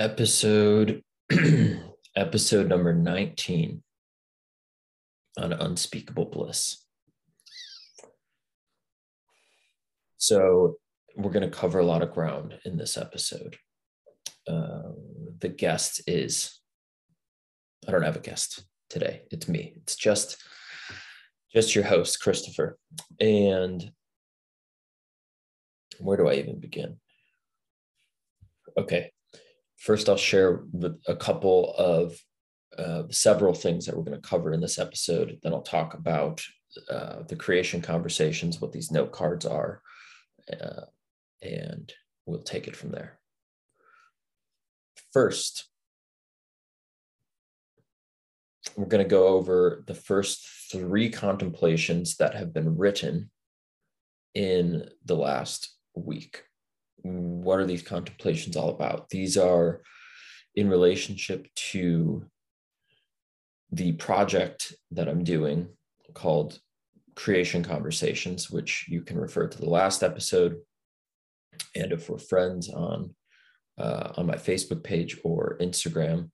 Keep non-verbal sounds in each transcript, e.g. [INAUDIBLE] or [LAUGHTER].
episode [CLEARS THROAT] episode number 19 on unspeakable bliss. So we're going to cover a lot of ground in this episode. Uh, the guest is i don't have a guest today. It's me. It's just just your host christopher. And where do i even begin? Okay first I'll share a couple of uh, several things that we're going to cover in this episode. Then I'll talk about uh, the creation conversations, what these note cards are, uh, and we'll take it from there. First, we're going to go over the first three contemplations that have been written in the last week what are these contemplations all about? These are in relationship to the project that I'm doing called Creation Conversations, which you can refer to the last episode. And if we're friends on uh, on my Facebook page or Instagram,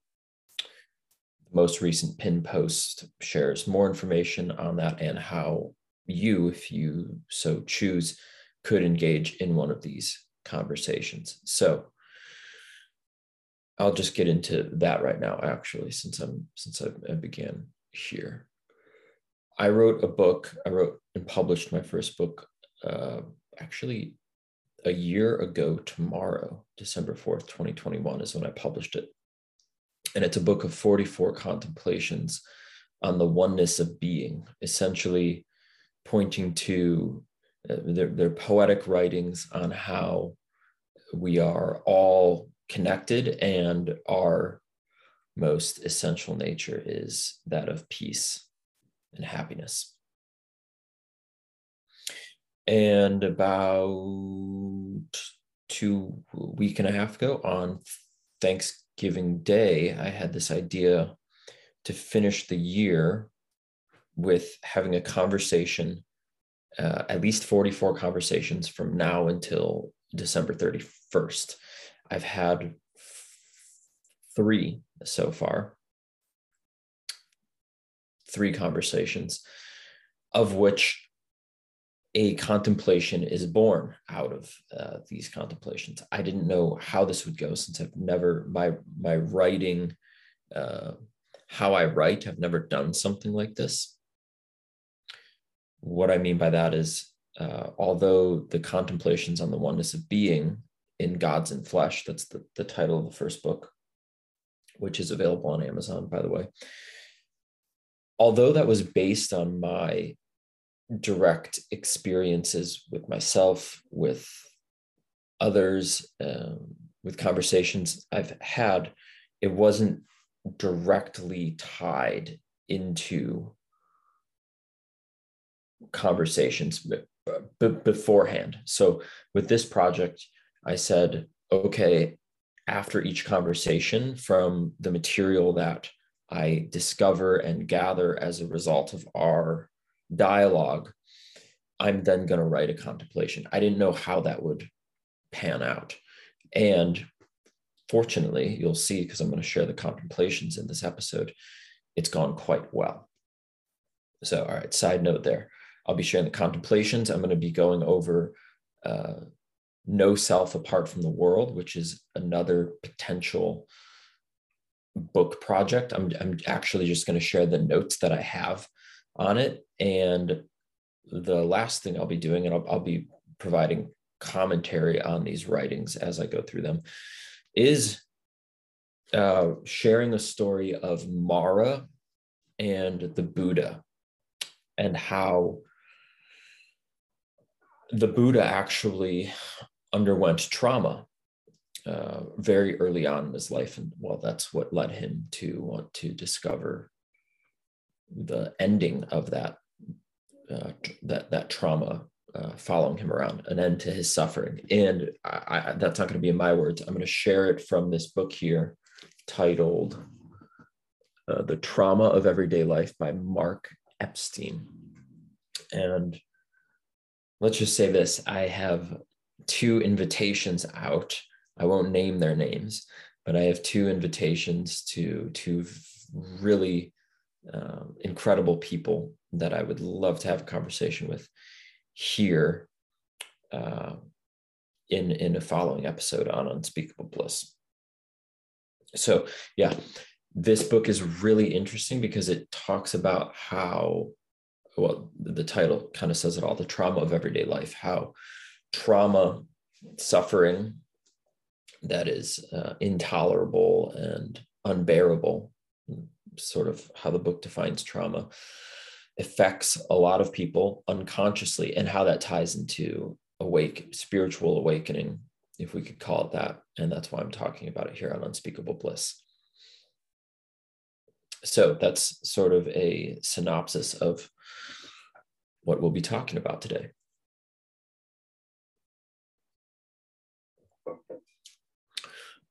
the most recent pin post shares more information on that and how you, if you so choose, could engage in one of these conversations. So I'll just get into that right now, actually, since I'm since I, began here. I wrote a book. I wrote and published my first book uh, actually a year ago tomorrow, December 4th, 2021 is when I published it. And it's a book of 44 contemplations on the oneness of being, essentially pointing to Uh, their, their poetic writings on how we are all connected and our most essential nature is that of peace and happiness. And about two week and a half ago on Thanksgiving Day, I had this idea to finish the year with having a conversation uh, at least 44 conversations from now until December 31st. I've had three so far, three conversations, of which a contemplation is born out of uh, these contemplations. I didn't know how this would go since I've never my my writing, uh, how I write. I've never done something like this what I mean by that is, uh, although the contemplations on the oneness of being in Gods and Flesh, that's the, the title of the first book, which is available on Amazon, by the way. Although that was based on my direct experiences with myself, with others, um, with conversations I've had, it wasn't directly tied into conversations b- beforehand. So with this project, I said, okay, after each conversation from the material that I discover and gather as a result of our dialogue, I'm then going to write a contemplation. I didn't know how that would pan out. And fortunately, you'll see because I'm going to share the contemplations in this episode, it's gone quite well. So, all right, side note there. I'll be sharing the contemplations. I'm going to be going over uh, no self apart from the world, which is another potential book project. I'm, I'm actually just going to share the notes that I have on it. And the last thing I'll be doing, and I'll, I'll be providing commentary on these writings as I go through them, is uh, sharing the story of Mara and the Buddha and how the Buddha actually underwent trauma uh, very early on in his life. And well, that's what led him to want to discover the ending of that, uh, that, that trauma uh, following him around, an end to his suffering. And I, I, that's not going to be in my words. I'm going to share it from this book here titled uh, The Trauma of Everyday Life by Mark Epstein. And let's just say this I have two invitations out. I won't name their names, but I have two invitations to two really um, incredible people that I would love to have a conversation with here uh, in in a following episode on unspeakable bliss. So yeah, this book is really interesting because it talks about how well the title kind of says it all the trauma of everyday life how trauma suffering that is uh, intolerable and unbearable sort of how the book defines trauma affects a lot of people unconsciously and how that ties into awake spiritual awakening if we could call it that. And that's why i'm talking about it here on unspeakable bliss. So that's sort of a synopsis of what we'll be talking about today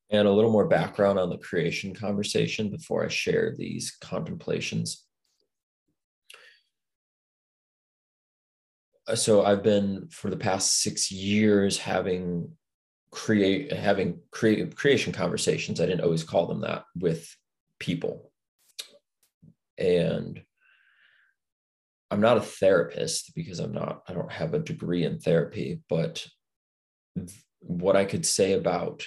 and a little more background on the creation conversation before I share these contemplations. Uh, so I've been for the past six years having create having create creation conversations. I didn't always call them that with people, and I'm not a therapist because I'm not. I don't have a degree in therapy, but what I could say about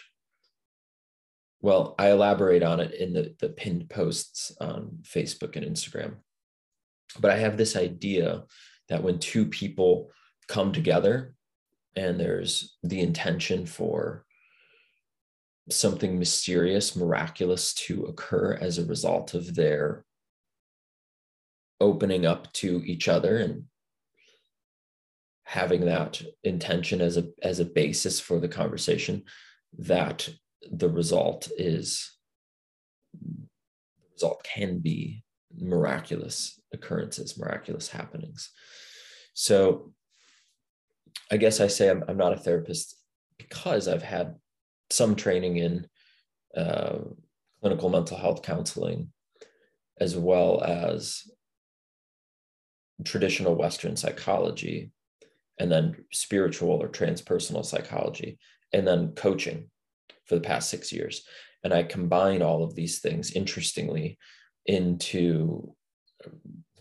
well, I elaborate on it in the, the pinned posts on Facebook and Instagram. But I have this idea that when two people come together and there's the intention for something mysterious, miraculous to occur as a result of their opening up to each other and having that intention as a as a basis for the conversation that the result is the result can be miraculous occurrences, miraculous happenings. So I guess I say I'm, I'm not a therapist because I've had some training in uh, clinical mental health counseling as well as traditional Western psychology, and then spiritual or transpersonal psychology, and then coaching for the past six years. And I combine all of these things, interestingly, into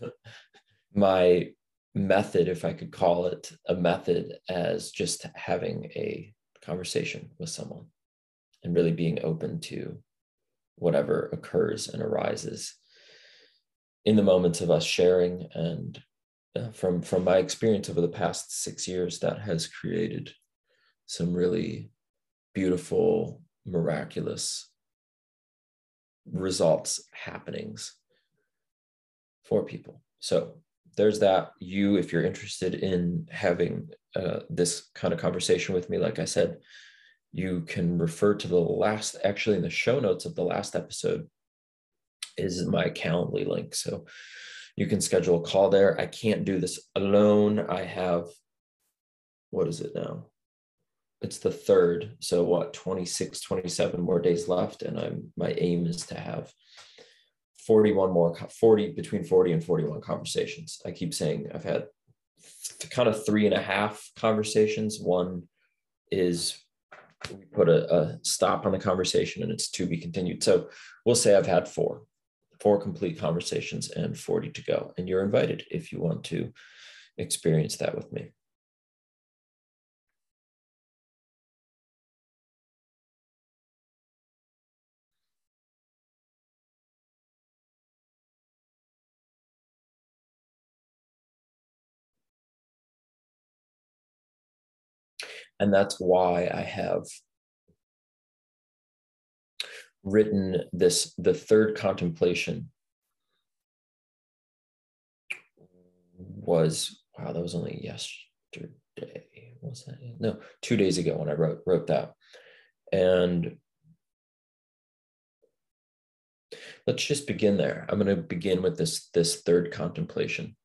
[LAUGHS] my method, if I could call it a method, as just having a conversation with someone and really being open to whatever occurs and arises in the moments of us sharing and uh, from from my experience over the past six years that has created some really beautiful, miraculous results, happenings for people. So there's that. You, if you're interested in having uh, this kind of conversation with me, like I said, you can refer to the last, actually, in the show notes of the last episode is my Calendly link. So you can schedule a call there. I can't do this alone. I have, what is it now? it's the third so what 26 27 more days left and i'm my aim is to have 41 more 40 between 40 and 41 conversations i keep saying i've had kind of three and a half conversations one is we put a, a stop on the conversation and it's to be continued so we'll say i've had four four complete conversations and 40 to go. And you're invited if you want to experience that with me. And that's why I have written this, the third contemplation was, wow, that was only yesterday. was that? No, two days ago when I wrote, wrote that. And let's just begin there. I'm going to begin with this, this third contemplation,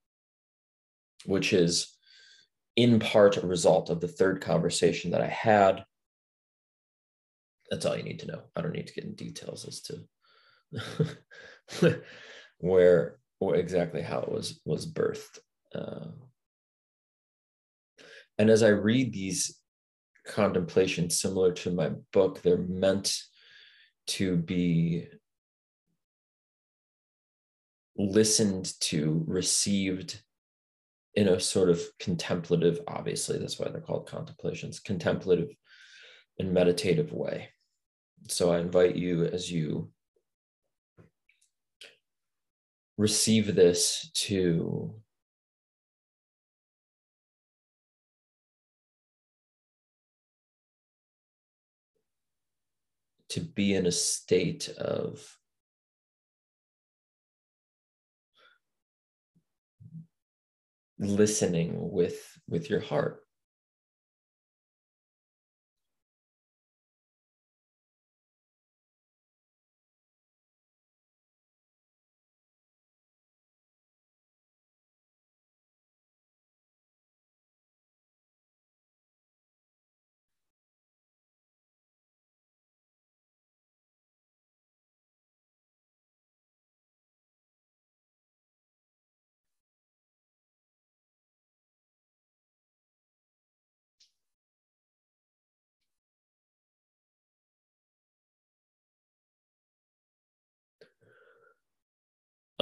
which is in part a result of the third conversation that I had. That's all you need to know. I don't need to get in details as to [LAUGHS] where or exactly how it was was birthed. Uh, and as I read these contemplations, similar to my book, they're meant to be listened to, received in a sort of contemplative, obviously, that's why they're called contemplations, contemplative and meditative way. So I invite you as you receive this to to be in a state of listening with with your heart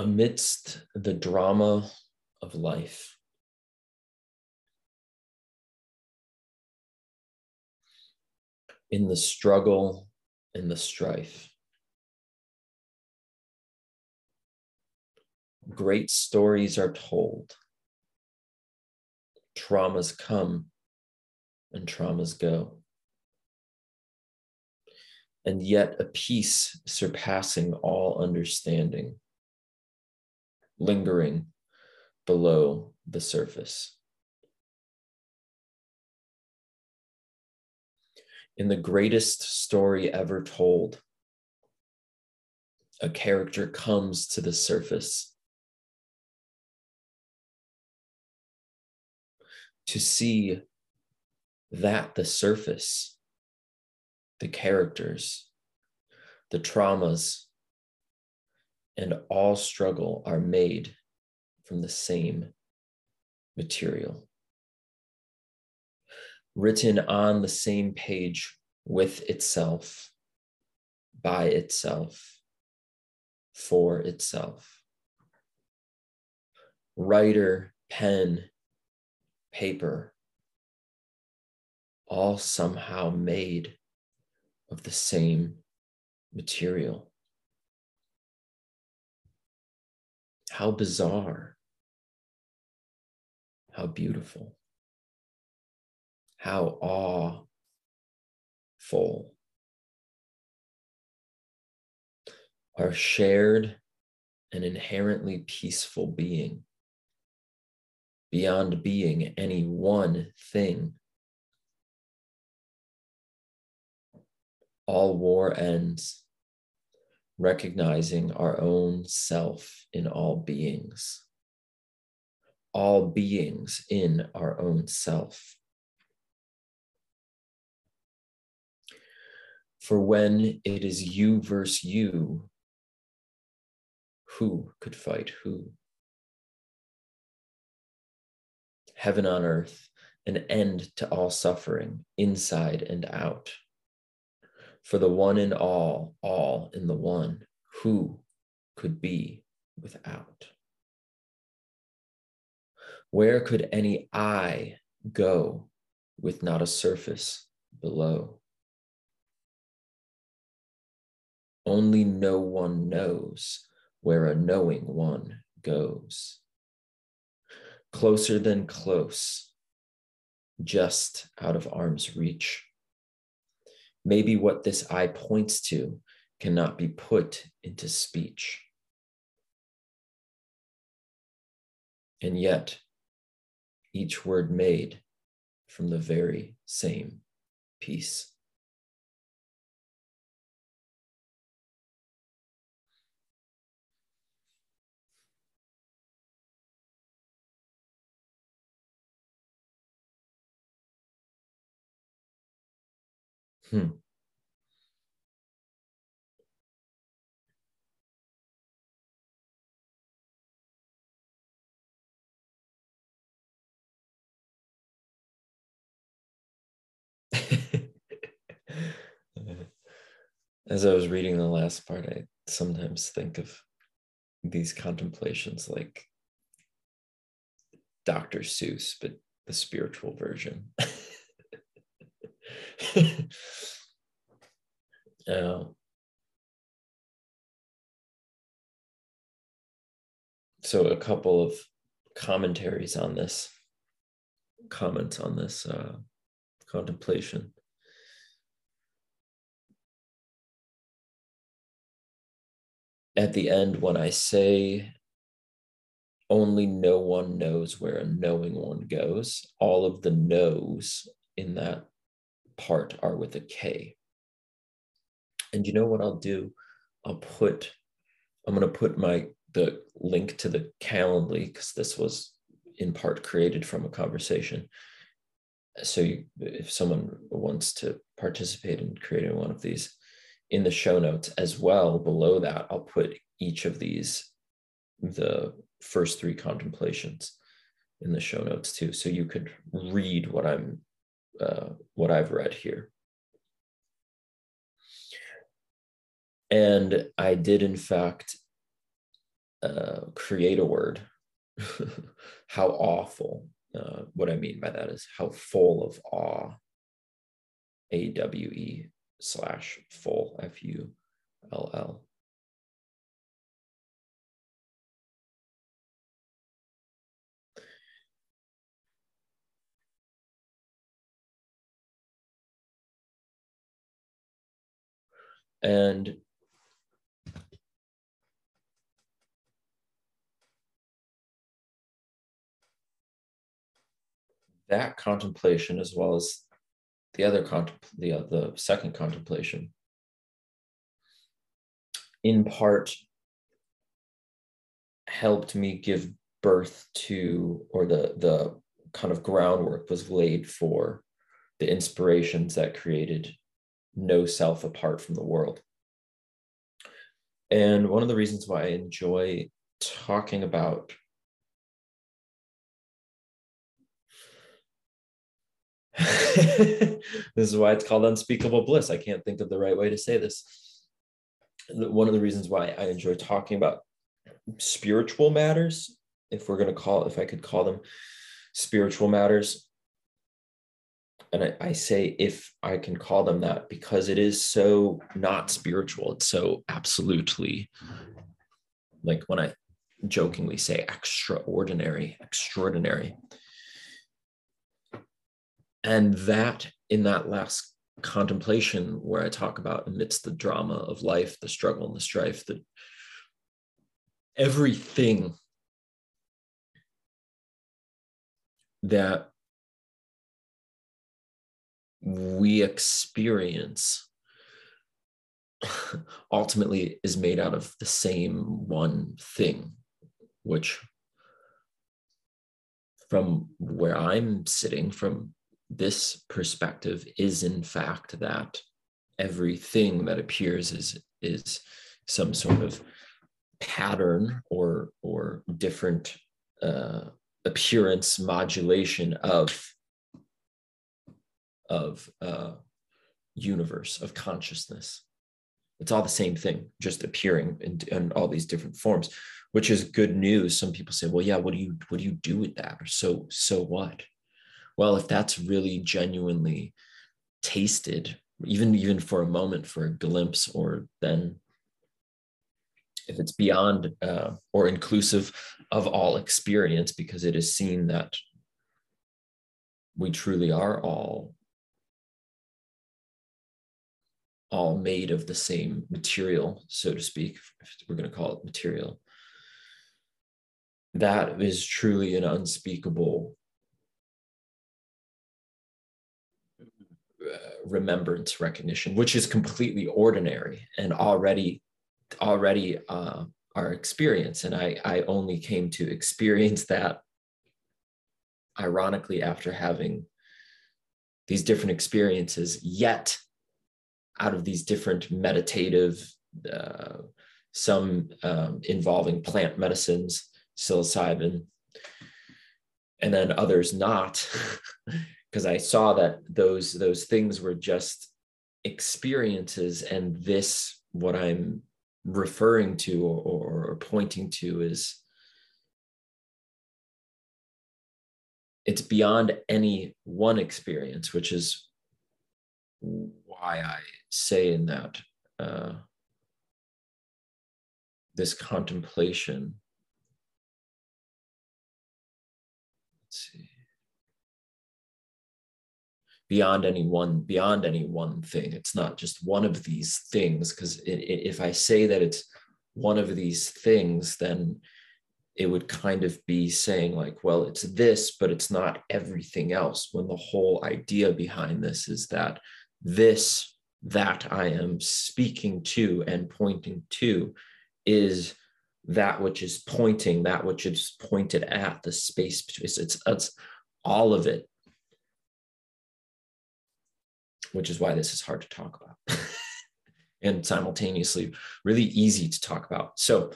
amidst the drama of life. In the struggle and the strife. Great stories are told. Traumas come and traumas go. And yet, a peace surpassing all understanding lingering below the surface. In the greatest story ever told, a character comes to the surface to see that the surface, the characters, the traumas, and all struggle are made from the same material. Written on the same page with itself, by itself, for itself. Writer, pen, paper, all somehow made of the same material. How bizarre. How beautiful. How awful. Our shared and inherently peaceful being, beyond being any one thing. All war ends recognizing our own self in all beings, all beings in our own self. For when it is you versus you, who could fight who? Heaven on earth, an end to all suffering, inside and out for the one and all, all in the one, who could be without? Where could any eye go with not a surface below? Only no one knows where a knowing one goes. Closer than close, just out of arm's reach Maybe what this eye points to cannot be put into speech. And yet, each word made from the very same piece. Hmm. [LAUGHS] as I was reading the last part, I sometimes think of these contemplations like Dr. Seuss, but the spiritual version. [LAUGHS] uh, [LAUGHS] so, a couple of commentaries on this, comments on this uh, contemplation. At the end, when I say only no one knows where a knowing one goes, all of the knows in that part are with a K. And you know what I'll do? I'll put, I'm going to put my, the link to the Calendly, because this was in part created from a conversation. So you, if someone wants to participate in creating one of these in the show notes as well, below that, I'll put each of these, the first three contemplations in the show notes too. So you could read what I'm, uh, what I've read here. And I did, in fact, uh, create a word. [LAUGHS] how awful. Uh, what I mean by that is how full of awe. A W E slash full F U L L. And that contemplation as well as the other contempl- the, uh, the second contemplation in part helped me give birth to or the the kind of groundwork was laid for the inspirations that created no self apart from the world and one of the reasons why i enjoy talking about [LAUGHS] this is why it's called unspeakable bliss. I can't think of the right way to say this. One of the reasons why I enjoy talking about spiritual matters, if we're going to call, if I could call them spiritual matters, and I, I, say if I can call them that because it is so not spiritual. It's so absolutely like when I jokingly say extraordinary, extraordinary and that in that last contemplation where i talk about amidst the drama of life the struggle and the strife that everything that we experience [LAUGHS] ultimately is made out of the same one thing which from where i'm sitting from this perspective is in fact that everything that appears is is some sort of pattern or or different uh, appearance modulation of of uh, universe of consciousness. It's all the same thing just appearing in, in all these different forms which is good news. Some people say well yeah what do you what do you do with that? So so what? Well if that's really genuinely tasted even even for a moment for a glimpse or then if it's beyond uh, or inclusive of all experience because it is seen that we truly are all all made of the same material so to speak if we're going to call it material that is truly an unspeakable remembrance recognition, which is completely ordinary and already already uh, our experience. And I, I only came to experience that ironically after having these different experiences, yet out of these different meditative, uh, some um, involving plant medicines, psilocybin, and then others not. [LAUGHS] because I saw that those those things were just experiences and this what i'm referring to or, or, pointing to is it's beyond any one experience which is why i say in that uh, this contemplation let's see beyond any one beyond any one thing. It's not just one of these things because if i say that it's one of these things then it would kind of be saying like well it's this but it's not everything else when the whole idea behind this is that this that i am speaking to and pointing to is that which is pointing that which is pointed at the space it's it's, it's all of it which is why this is hard to talk about [LAUGHS] and simultaneously really easy to talk about. So,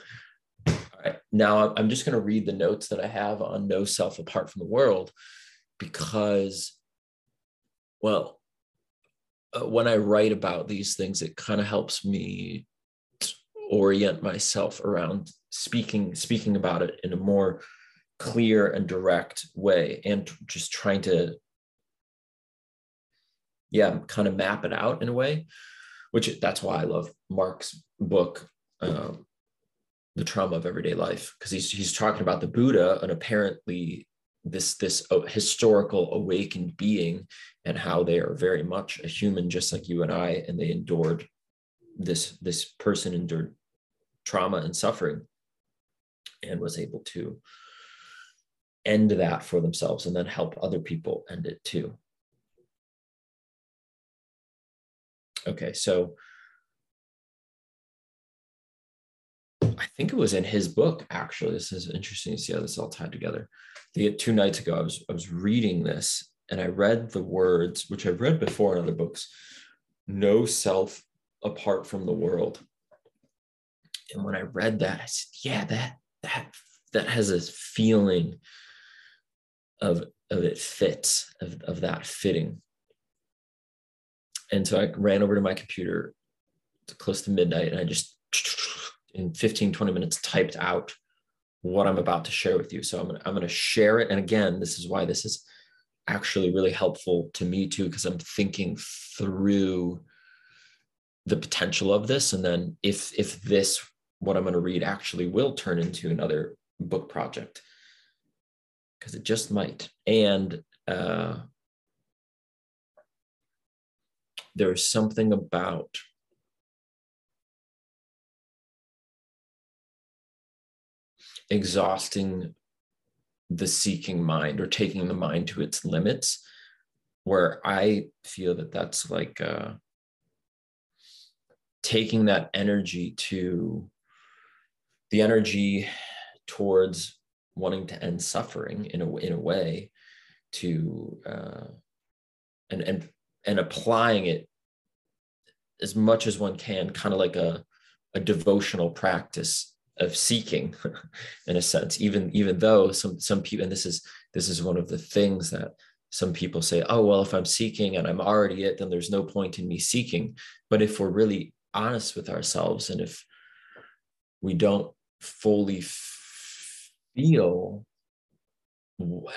now I'm just going to read the notes that I have on no self apart from the world because, well, when I write about these things, it kind of helps me orient myself around speaking speaking about it in a more clear and direct way and just trying to yeah, kind of map it out in a way, which that's why I love Mark's book, um, The Trauma of Everyday Life, because he's, he's talking about the Buddha and apparently this, this uh, historical awakened being and how they are very much a human, just like you and I, and they endured this, this person endured trauma and suffering and was able to end that for themselves and then help other people end it too. Okay, so I think it was in his book, actually. This is interesting to see how this all tied together. The two nights ago, I was I was reading this and I read the words, which I've read before in other books, no self apart from the world. And when I read that, I said, yeah, that that that has a feeling of of it fits, of, of that fitting. And so I ran over to my computer close to midnight and I just in 15, 20 minutes typed out what I'm about to share with you. So I'm gonna, I'm gonna share it. And again, this is why this is actually really helpful to me too, because I'm thinking through the potential of this. And then if if this what I'm going to read actually will turn into another book project, because it just might. And uh, there's something about exhausting the seeking mind or taking the mind to its limits where i feel that that's like uh, taking that energy to the energy towards wanting to end suffering in a in a way to uh, and and and applying it as much as one can, kind of like a, a devotional practice of seeking [LAUGHS] in a sense, even even though some some people, and this is this is one of the things that some people say, oh, well, if I'm seeking and I'm already it, then there's no point in me seeking. But if we're really honest with ourselves and if we don't fully feel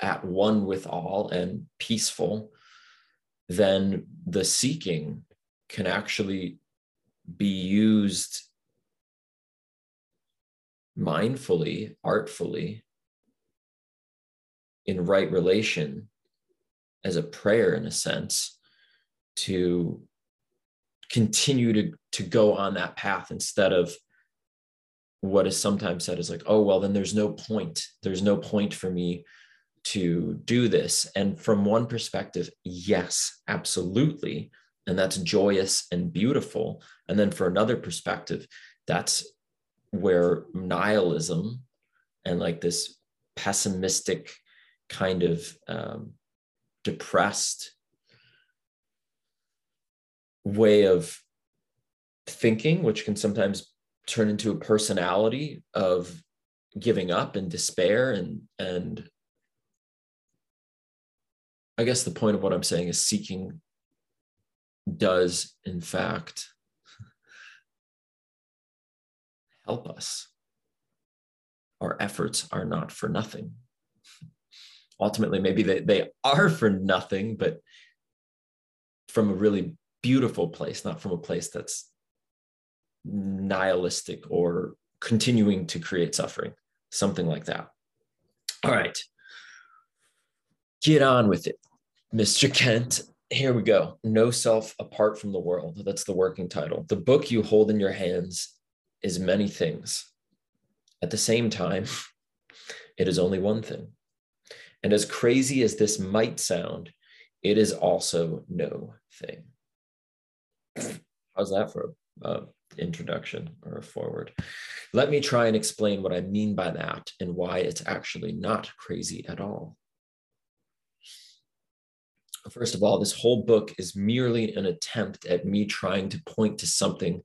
at one with all and peaceful, then the seeking can actually be used mindfully, artfully, in right relation as a prayer, in a sense, to continue to, to go on that path instead of what is sometimes said is like, oh, well, then there's no point. There's no point for me to do this. And from one perspective, yes, absolutely. And that's joyous and beautiful. And then for another perspective, that's where nihilism and like this pessimistic kind of um, depressed way of thinking, which can sometimes turn into a personality of giving up and despair and and I guess the point of what I'm saying is seeking does, in fact, help us. Our efforts are not for nothing. Ultimately, maybe they, they are for nothing, but from a really beautiful place, not from a place that's nihilistic or continuing to create suffering, something like that. All right. Get on with it, Mr. Kent. Here we go. No self apart from the world. That's the working title. The book you hold in your hands is many things. At the same time, it is only one thing. And as crazy as this might sound, it is also no thing. How's that for a introduction or a foreword? Let me try and explain what I mean by that and why it's actually not crazy at all. First of all, this whole book is merely an attempt at me trying to point to something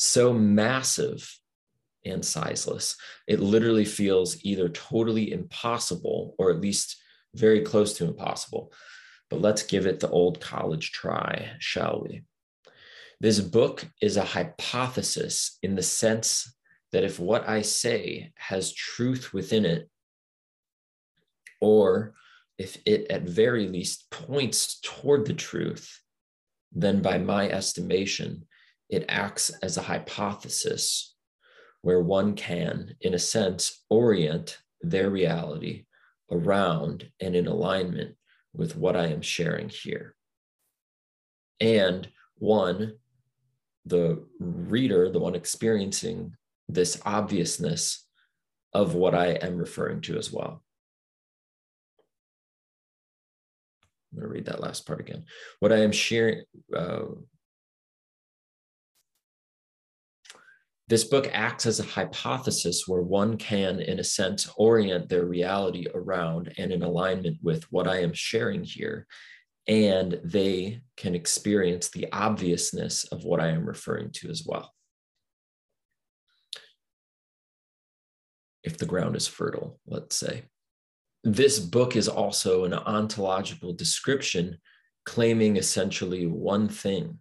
so massive and sizeless. It literally feels either totally impossible or at least very close to impossible. But let's give it the old college try, shall we? This book is a hypothesis in the sense that if what I say has truth within it, or if it at very least points toward the truth, then by my estimation, it acts as a hypothesis where one can, in a sense, orient their reality around and in alignment with what I am sharing here. And one, the reader, the one experiencing this obviousness of what I am referring to as well. I'm going to read that last part again. What I am sharing, uh, This book acts as a hypothesis where one can, in a sense, orient their reality around and in alignment with what I am sharing here. And they can experience the obviousness of what I am referring to as well. If the ground is fertile, let's say. This book is also an ontological description claiming essentially one thing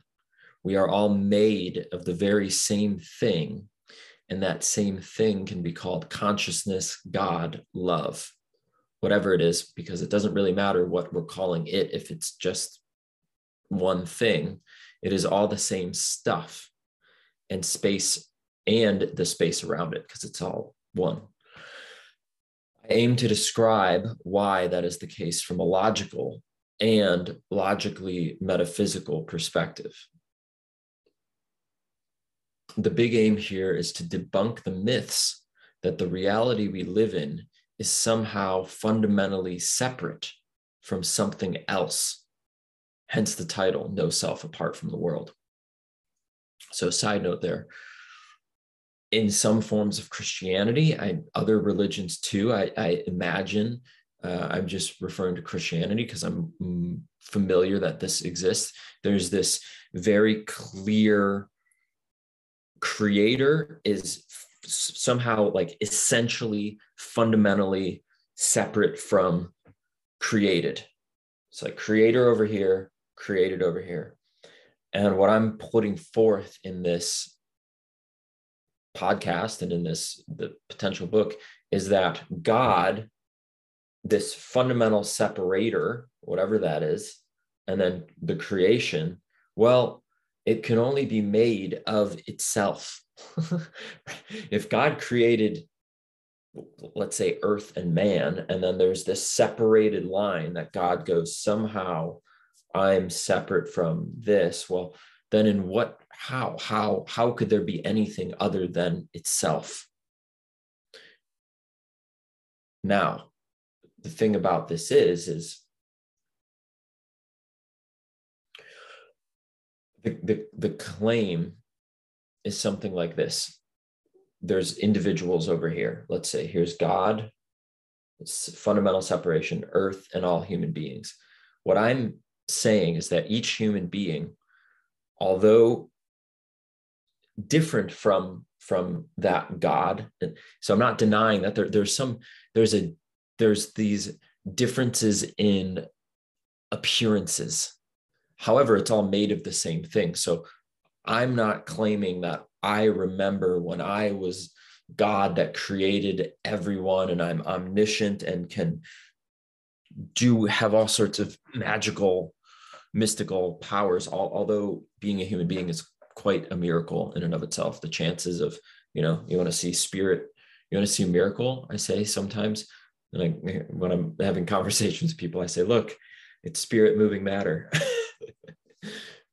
we are all made of the very same thing. And that same thing can be called consciousness, God, love, whatever it is, because it doesn't really matter what we're calling it if it's just one thing. It is all the same stuff and space and the space around it because it's all one. I aim to describe why that is the case from a logical and logically metaphysical perspective the big aim here is to debunk the myths that the reality we live in is somehow fundamentally separate from something else. Hence the title, No Self Apart from the World. So, side note there. In some forms of Christianity, I, other religions too, I, I imagine, uh, I'm just referring to Christianity because I'm mm, familiar that this exists. There's this very clear creator is somehow like essentially fundamentally separate from created. It's like creator over here, created over here. And what I'm putting forth in this podcast and in this the potential book is that God, this fundamental separator, whatever that is, and then the creation, well, it can only be made of itself. [LAUGHS] if God created, let's say, earth and man, and then there's this separated line that God goes, somehow I'm separate from this, well, then in what, how, how, how could there be anything other than itself? Now, the thing about this is, is the, the, the claim is something like this. There's individuals over here. Let's say here's god. It's fundamental separation earth and all human beings. What i'm saying is that each human being although different from from that god so i'm not denying that there, there's some there's a there's these differences in appearances However, it's all made of the same thing. So I'm not claiming that I remember when I was God that created everyone and I'm omniscient and can do have all sorts of magical, mystical powers. Although being a human being is quite a miracle in and of itself. The chances of, you know, you want to see spirit, you want to see a miracle, I say sometimes. And I, when I'm having conversations with people, I say, look, it's spirit moving matter [LAUGHS]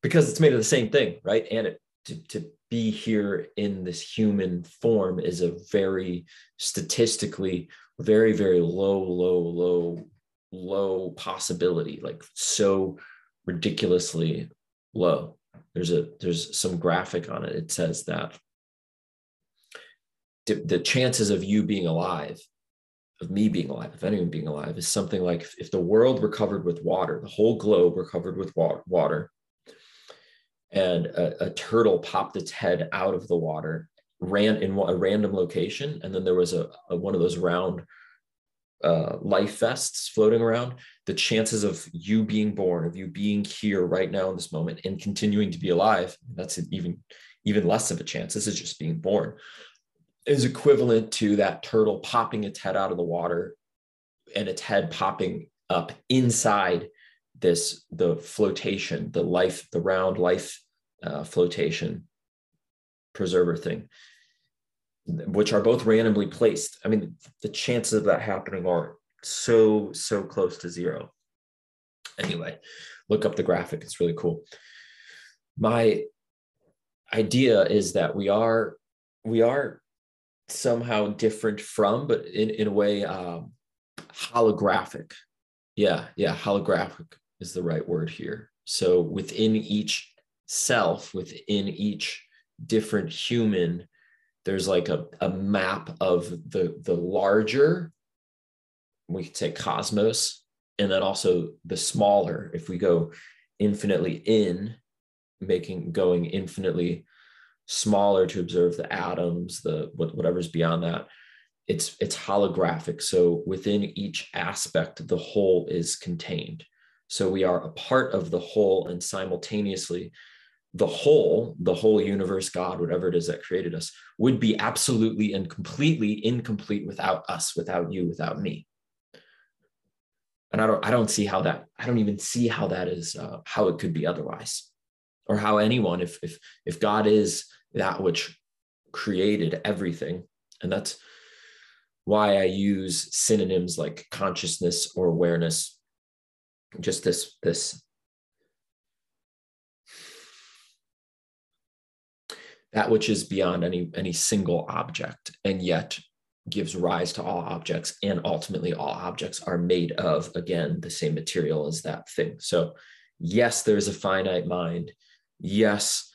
because it's made of the same thing, right? And it, to, to be here in this human form is a very statistically very very low low low low possibility like so ridiculously low there's a there's some graphic on it it says that the chances of you being alive of me being alive of anyone being alive is something like if the world were covered with water the whole globe were covered with water and a, a, turtle popped its head out of the water, ran in a random location, and then there was a, a one of those round uh, life vests floating around. The chances of you being born, of you being here right now in this moment, and continuing to be alive, that's even even less of a chance. This is just being born, is equivalent to that turtle popping its head out of the water, and its head popping up inside this the flotation the life the round life uh, flotation preserver thing which are both randomly placed. I mean the chances of that happening are so so close to zero. Anyway look up the graphic. It's really cool. My idea is that we are we are somehow different from but in, in a way um, holographic. Yeah yeah holographic is the right word here. So within each self, within each different human, there's like a, a map of the, the larger, we could say cosmos, and then also the smaller. If we go infinitely in, making going infinitely smaller to observe the atoms, the whatever's beyond that, it's it's holographic. So within each aspect, the whole is contained. So we are a part of the whole and simultaneously the whole, the whole universe, God, whatever it is that created us, would be absolutely and completely incomplete without us, without you, without me. And I don't, I don't see how that, I don't even see how that is, uh, how it could be otherwise, or how anyone, if if if God is that which created everything, and that's why I use synonyms like consciousness or awareness just this this that which is beyond any any single object and yet gives rise to all objects and ultimately all objects are made of again the same material as that thing. So yes there's a finite mind. Yes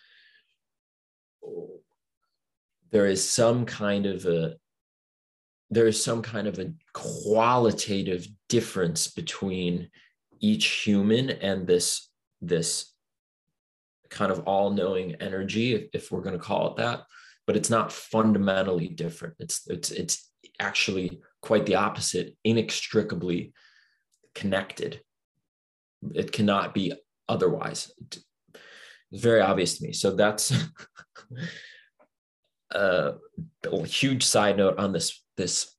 there is some kind of a there is some kind of a qualitative difference between each human and this this kind of all-knowing energy if, if we're going to call it that but it's not fundamentally different. It's it's it's actually quite the opposite inextricably connected. It cannot be otherwise. It's very obvious to me. So that's [LAUGHS] uh, a huge side note on this this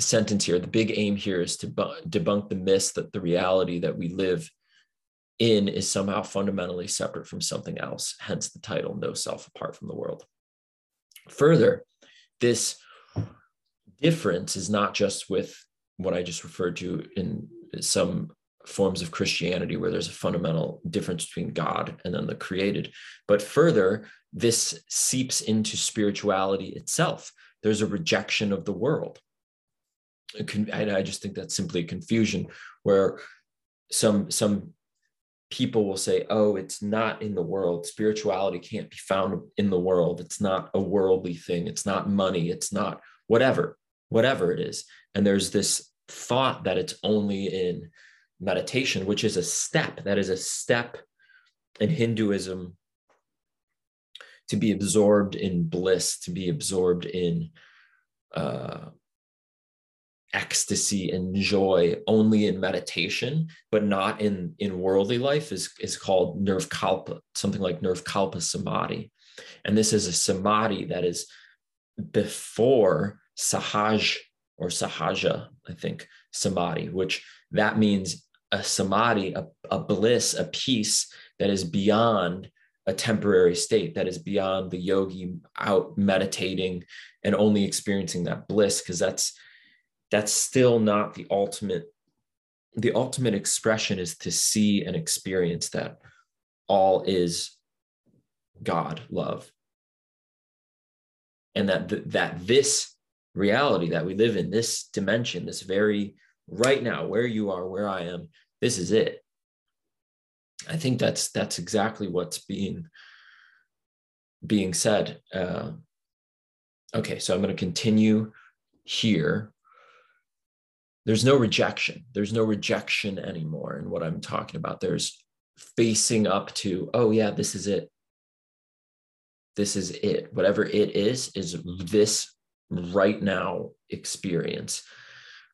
sentence here the big aim here is to debunk the myth that the reality that we live in is somehow fundamentally separate from something else hence the title no self apart from the world. Further this difference is not just with what i just referred to in some forms of christianity where there's a fundamental difference between god and then the created but further this seeps into spirituality itself. There's a rejection of the world and I just think that's simply confusion where some some people will say, oh, it's not in the world. Spirituality can't be found in the world. It's not a worldly thing. It's not money. It's not whatever, whatever it is. And there's this thought that it's only in meditation, which is a step. That is a step in Hinduism to be absorbed in bliss, to be absorbed in uh, ecstasy and joy only in meditation, but not in, in worldly life is, is called nirvikalpa, something like nirvikalpa samadhi. And this is a samadhi that is before sahaj or sahaja, I think, samadhi, which that means a samadhi, a, a bliss, a peace that is beyond a temporary state, that is beyond the yogi out meditating and only experiencing that bliss, because that's that's still not the ultimate the ultimate expression is to see and experience that all is god love. And that th- that this reality that we live in this dimension this very right now where you are where i am this is it. I think that's that's exactly what's being being said. Uh, okay so i'm going to continue here there's no rejection. There's no rejection anymore in what I'm talking about. There's facing up to, oh, yeah, this is it. This is it. Whatever it is, is this right now experience.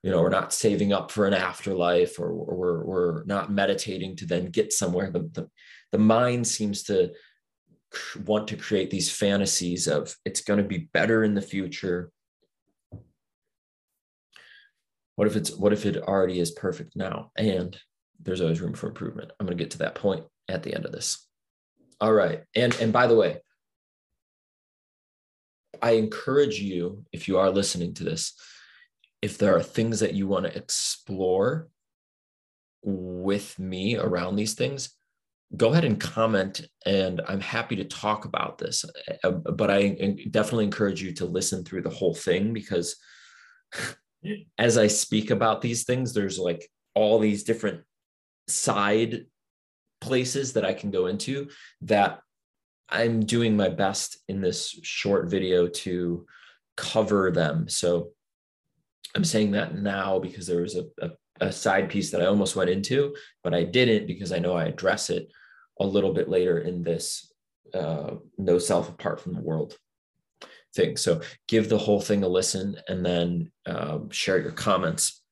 You know, we're not saving up for an afterlife or, or we're, we're not meditating to then get somewhere. The, the, the mind seems to want to create these fantasies of it's going to be better in the future what if it's what if it already is perfect now? And there's always room for improvement. I'm going to get to that point at the end of this. All right. And and by the way i encourage you if you are listening to this if there are things that you want to explore with me around these things go ahead and comment and i'm happy to talk about this. Uh, but i definitely encourage you to listen through the whole thing because as I speak about these things, there's like all these different side places that I can go into that I'm doing my best in this short video to cover them. So I'm saying that now because there was a, a, a, side piece that I almost went into, but I didn't because I know I address it a little bit later in this uh, no self apart from the world thing. So give the whole thing a listen and then um, share your comments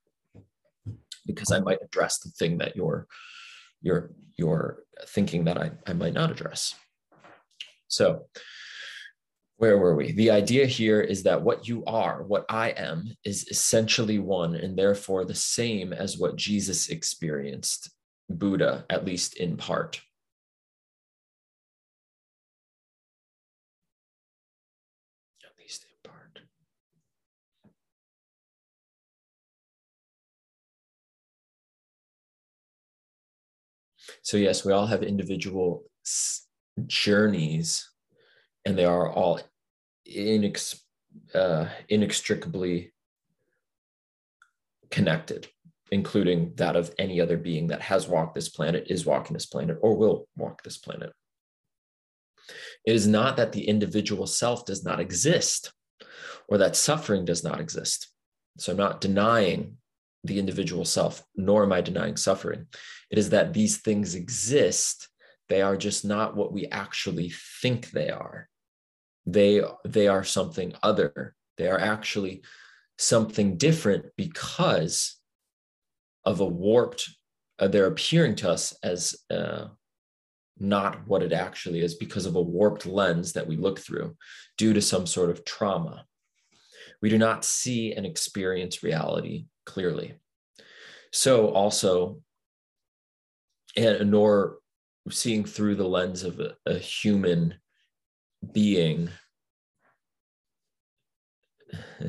because I might address the thing that you're you're you're thinking that I, I might not address. So where were we? The idea here is that what you are, what I am, is essentially one and therefore the same as what Jesus experienced, Buddha, at least in part. So, yes, we all have individual journeys, and they are all inex- uh, inextricably connected, including that of any other being that has walked this planet, is walking this planet, or will walk this planet. It is not that the individual self does not exist or that suffering does not exist. So I'm not denying the individual self, nor am I denying suffering. It is that these things exist. They are just not what we actually think they are. They, they are something other. They are actually something different because of a warped, uh, they're appearing to us as uh, not what it actually is because of a warped lens that we look through due to some sort of trauma. We do not see and experience reality clearly. So also, and nor seeing through the lens of a, a human being. [LAUGHS]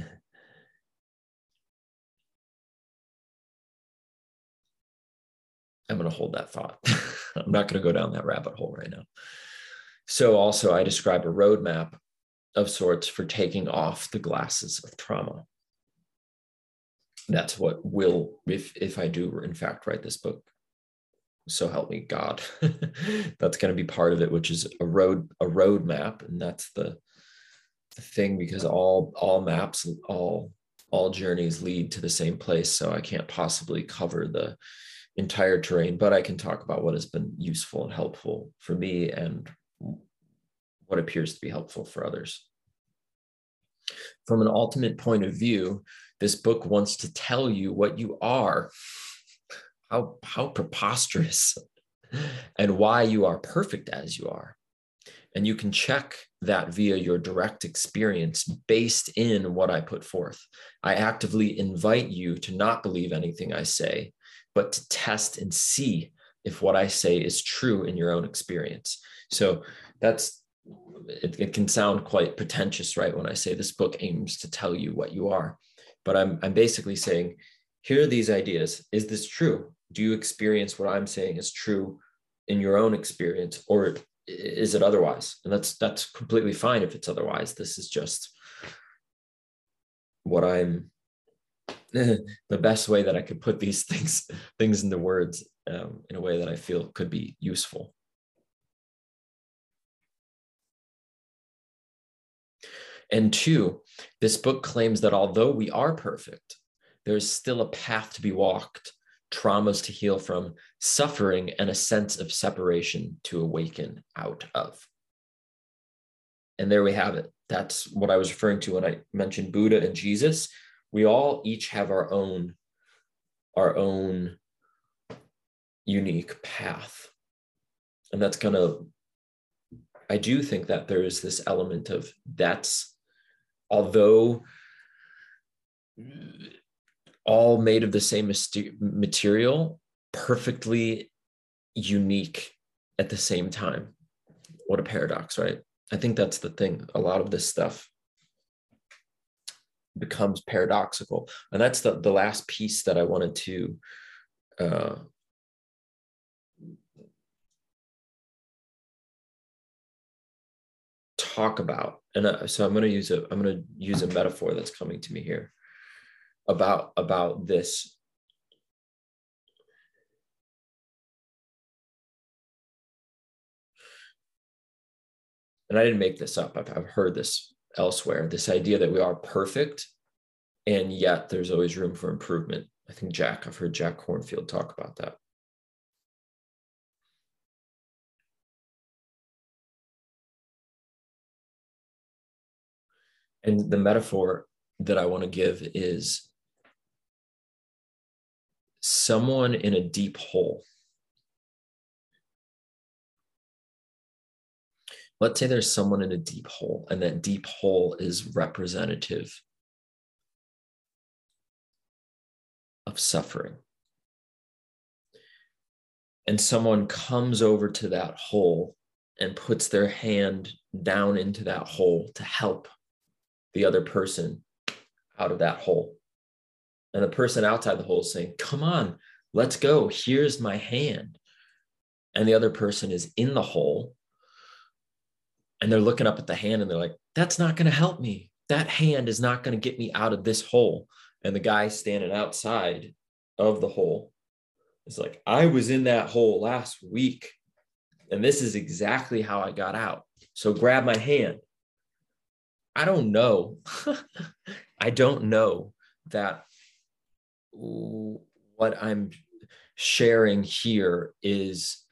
I'm going to hold that thought. [LAUGHS] I'm not going to go down that rabbit hole right now. So, also, I describe a roadmap of sorts for taking off the glasses of trauma that's what will if if i do in fact write this book. So help me god. [LAUGHS] That's going to be part of it which is a road a road map and that's the the thing because all all maps all all journeys lead to the same place so i can't possibly cover the entire terrain but i can talk about what has been useful and helpful for me and what appears to be helpful for others. From an ultimate point of view, this book wants to tell you what you are. How, how preposterous [LAUGHS] and why you are perfect as you are. And you can check that via your direct experience based in what I put forth. I actively invite you to not believe anything I say, but to test and see if what I say is true in your own experience. So that's it, it can sound quite pretentious, right? When I say this book aims to tell you what you are. But I'm I'm basically saying, here are these ideas. Is this true? Do you experience what I'm saying is true in your own experience? Or is it otherwise? And that's that's completely fine if it's otherwise. This is just what I'm [LAUGHS] the best way that I could put these [LAUGHS] things things into words um, in a way that I feel could be useful. And two, this book claims that although we are perfect, there's still a path to be walked, traumas to heal from, suffering, and a sense of separation to awaken out of. And there we have it. That's what I was referring to when I mentioned Buddha and Jesus. We all each have our own, our own unique path. And that's kind of, I do think that there is this element of that's, although all made of the same material, perfectly unique at the same time. What a paradox, right? I think that's the thing. A lot of this stuff becomes paradoxical. And that's the, the last piece that I wanted to uh, talk about. And uh, so I'm going to use a I'm going to use a metaphor that's coming to me here about about this and I didn't make this up. I've, I've heard this elsewhere. This idea that we are perfect, and yet there's always room for improvement. I think Jack, I've heard Jack Kornfield talk about that. And the metaphor that I want to give is someone in a deep hole. Let's say there's someone in a deep hole, and that deep hole is representative of suffering. And someone comes over to that hole and puts their hand down into that hole to help the other person out of that hole. And the person outside the hole is saying, Come on, let's go. Here's my hand. And the other person is in the hole and they're looking up at the hand and they're like, That's not going to help me. That hand is not going to get me out of this hole. And the guy standing outside of the hole is like, I was in that hole last week and this is exactly how I got out. So grab my hand. I don't know. I don't know that what I'm sharing here is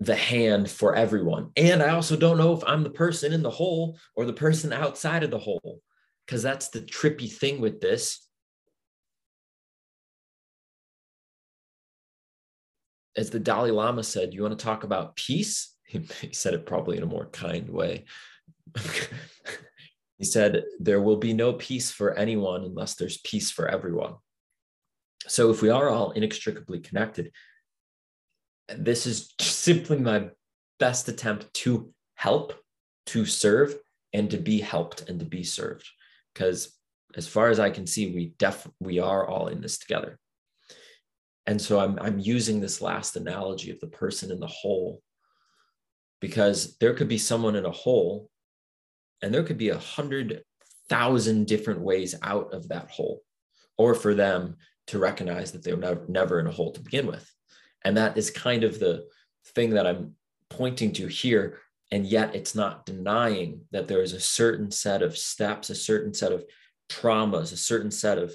the hand for everyone. And I also don't know if I'm the person in the hole or the person outside of the hole, because that's the trippy thing with this. As the Dalai Lama said, you want to talk about peace? [LAUGHS] He said it probably in a more kind way. [LAUGHS] he said, There will be no peace for anyone unless there's peace for everyone. So if we are all inextricably connected, this is simply my best attempt to help, to serve, and to be helped and to be served. Because as far as I can see, we def we are all in this together. And so I'm I'm using this last analogy of the person in the hole because there could be someone in a hole and there could be a hundred thousand different ways out of that hole, or for them to recognize that they were never, never in a hole to begin with. And that is kind of the thing that I'm pointing to here. And yet it's not denying that there is a certain set of steps, a certain set of traumas, a certain set of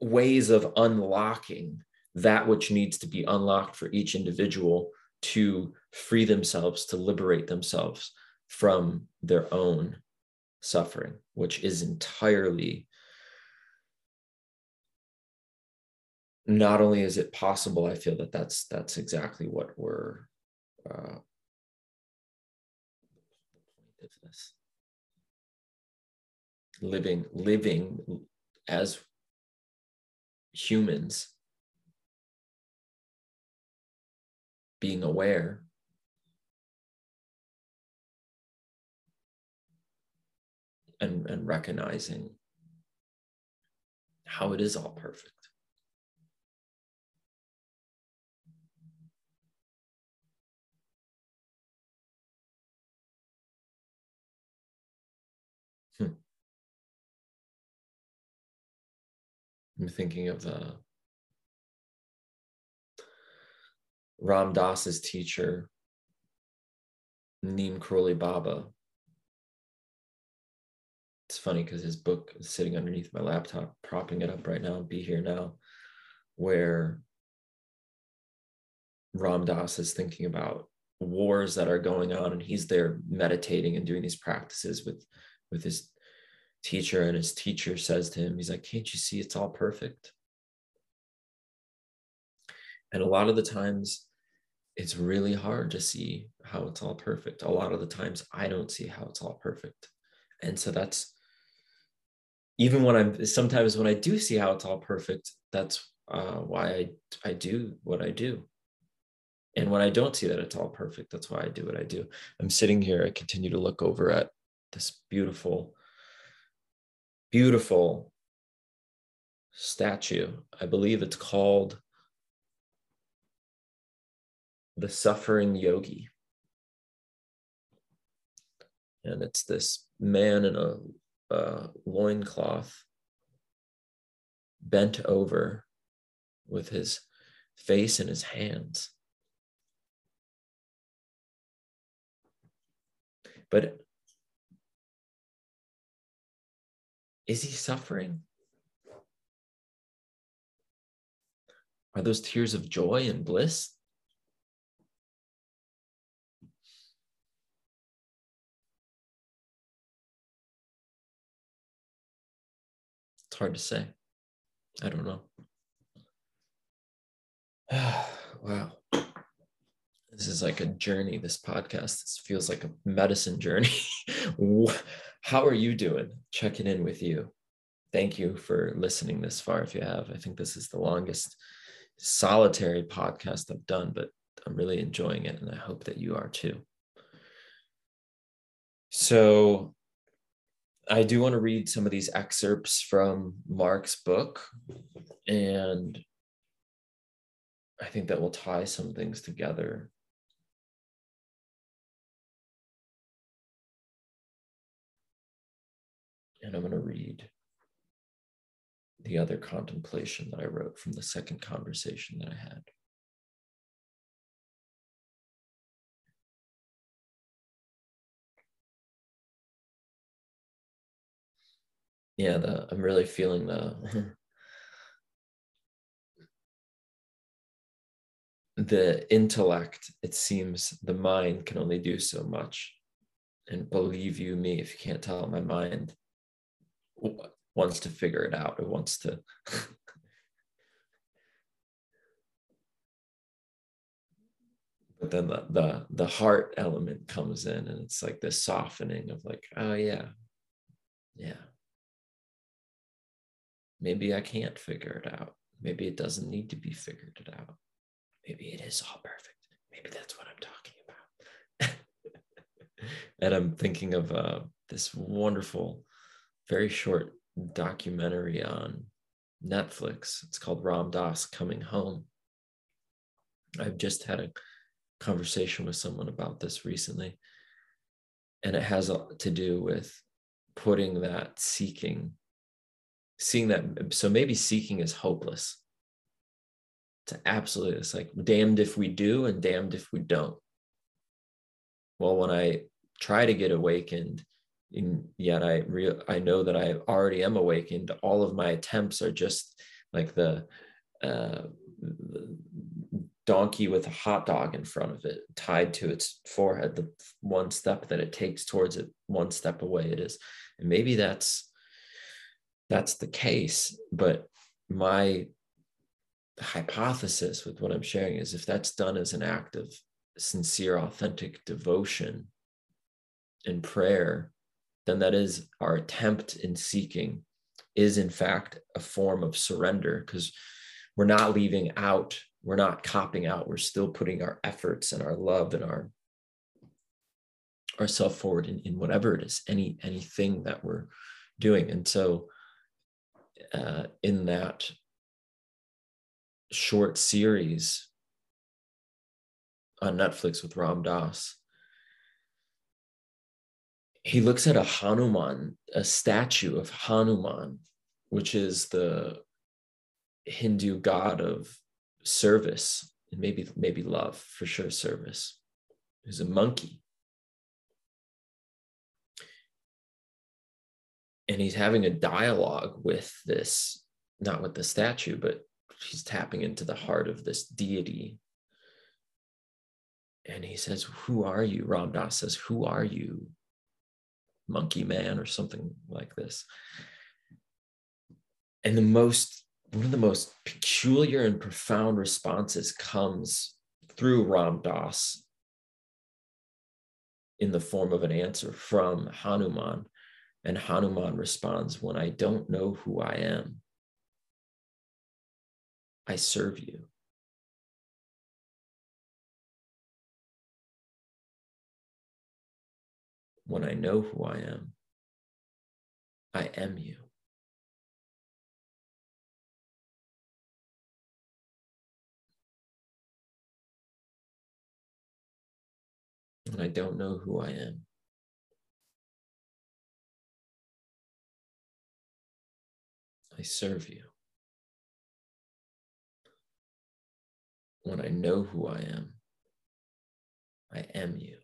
ways of unlocking that which needs to be unlocked for each individual to free themselves, to liberate themselves from their own suffering, which is entirely not only is it possible, I feel that that's that's exactly what we're uh, living living as humans being aware and, and recognizing how it is all perfect. Hmm. I'm thinking of uh, Ram Dass's teacher, Neem Karoli Baba, it's funny because his book is sitting underneath my laptop, propping it up right now, be here now, where Ram Dass is thinking about wars that are going on, and he's there meditating and doing these practices with with his teacher, and his teacher says to him, he's like, "Can't you see it's all perfect?" And a lot of the times, it's really hard to see how it's all perfect. A lot of the times, I don't see how it's all perfect, and so that's even when I'm sometimes when I do see how it's all perfect, that's uh, why I, I do what I do. And when I don't see that it's all perfect, that's why I do what I do. I'm sitting here, I continue to look over at this beautiful, beautiful statue. I believe it's called the Suffering Yogi. And it's this man in a uh, loincloth, bent over with his face in his hands. But is he suffering? Are those tears of joy and bliss? Hard to say. I don't know. [SIGHS] wow. This is like a journey, this podcast. This feels like a medicine journey. [LAUGHS] How are you doing? Checking in with you. Thank you for listening this far if you have. I think this is the longest solitary podcast I've done, but I'm really enjoying it and I hope that you are too. So, I do want to read some of these excerpts from Mark's book, and I think that will tie some things together. And I'm going to read the other contemplation that I wrote from the second conversation that I had. Yeah, the, I'm really feeling the [LAUGHS] the intellect. It seems the mind can only do so much, and believe you me, if you can't tell, my mind wants to figure it out. It wants to. [LAUGHS] but then the, the the heart element comes in and it's like this softening of like oh yeah yeah Maybe I can't figure it out. Maybe it doesn't need to be figured it out. Maybe it is all perfect. Maybe that's what I'm talking about. [LAUGHS] and I'm thinking of uh, this wonderful, very short documentary on Netflix. It's called Ram Dass Coming Home. I've just had a conversation with someone about this recently, and it has to do with putting that seeking seeing that so maybe seeking is hopeless. To absolutely it's like damned if we do and damned if we don't. Well when i try to get awakened and yet i real i know that i already am awakened all of my attempts are just like the uh the donkey with a hot dog in front of it tied to its forehead the one step that it takes towards it one step away it is. And maybe that's that's the case but my hypothesis with what i'm sharing is if that's done as an act of sincere authentic devotion and prayer then that is our attempt in seeking is in fact a form of surrender because we're not leaving out we're not copping out we're still putting our efforts and our love and our ourself forward in, in whatever it is any anything that we're doing. And so uh, in that short series on netflix with ram dass. He looks at a hanuman a statue of hanuman which is the hindu god of service and maybe maybe love for sure service. Who's a monkey and he's having a dialogue with this not with the statue but he's tapping into the heart of this deity. And he says who are you? Ram dass says who are you monkey man or something like this. And the most one of the most peculiar and profound responses comes through Ram Dass in the form of an answer from Hanuman. And Hanuman responds, When I don't know who I am, I serve you. When I know who I am, I am you. and I don't know who I am. I serve you. When I know who I am, I am you.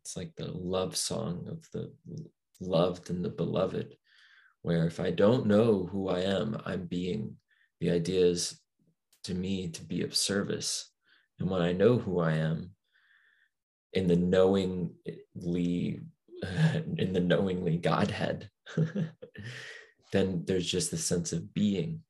It's like the love song of the loved and the beloved, where if I don't know who I am, I'm being, the idea is to me to be of service and when I know who I am, in the knowingly, [LAUGHS] in the knowingly Godhead, [LAUGHS] then there's just the sense of being,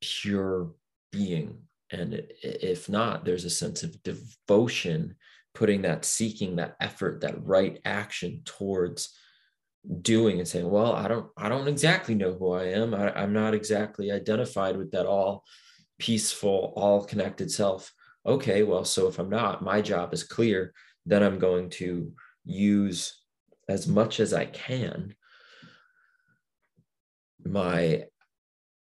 pure being. And if not, there's a sense of devotion, putting that seeking, that effort, that right action towards doing and saying, well, I don't, I don't exactly know who I am. I, I'm not exactly identified with that all peaceful, all connected self. Okay, well, so if I'm not, my job is clear, then I'm going to use as much as I can my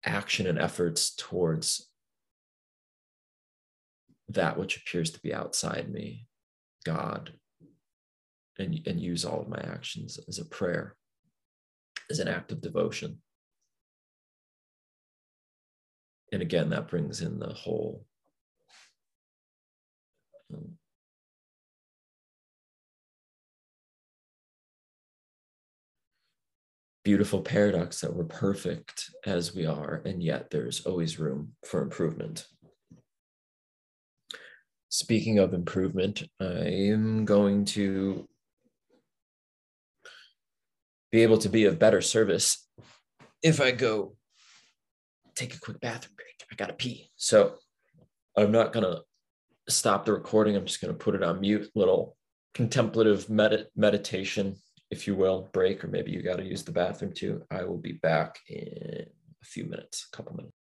action and efforts towards that which appears to be outside me, God, and, and use all of my actions as a prayer, as an act of devotion. And again, that brings in the whole um, beautiful paradox that we're perfect as we are, and yet there's always room for improvement. Speaking of improvement, I am going to be able to be of better service if I go take a quick bathroom break. I gotta pee. So I'm not gonna stop the recording. I'm just gonna put it on mute, little contemplative med- meditation, if you will, break, or maybe you gotta use the bathroom too. I will be back in a few minutes, a couple minutes.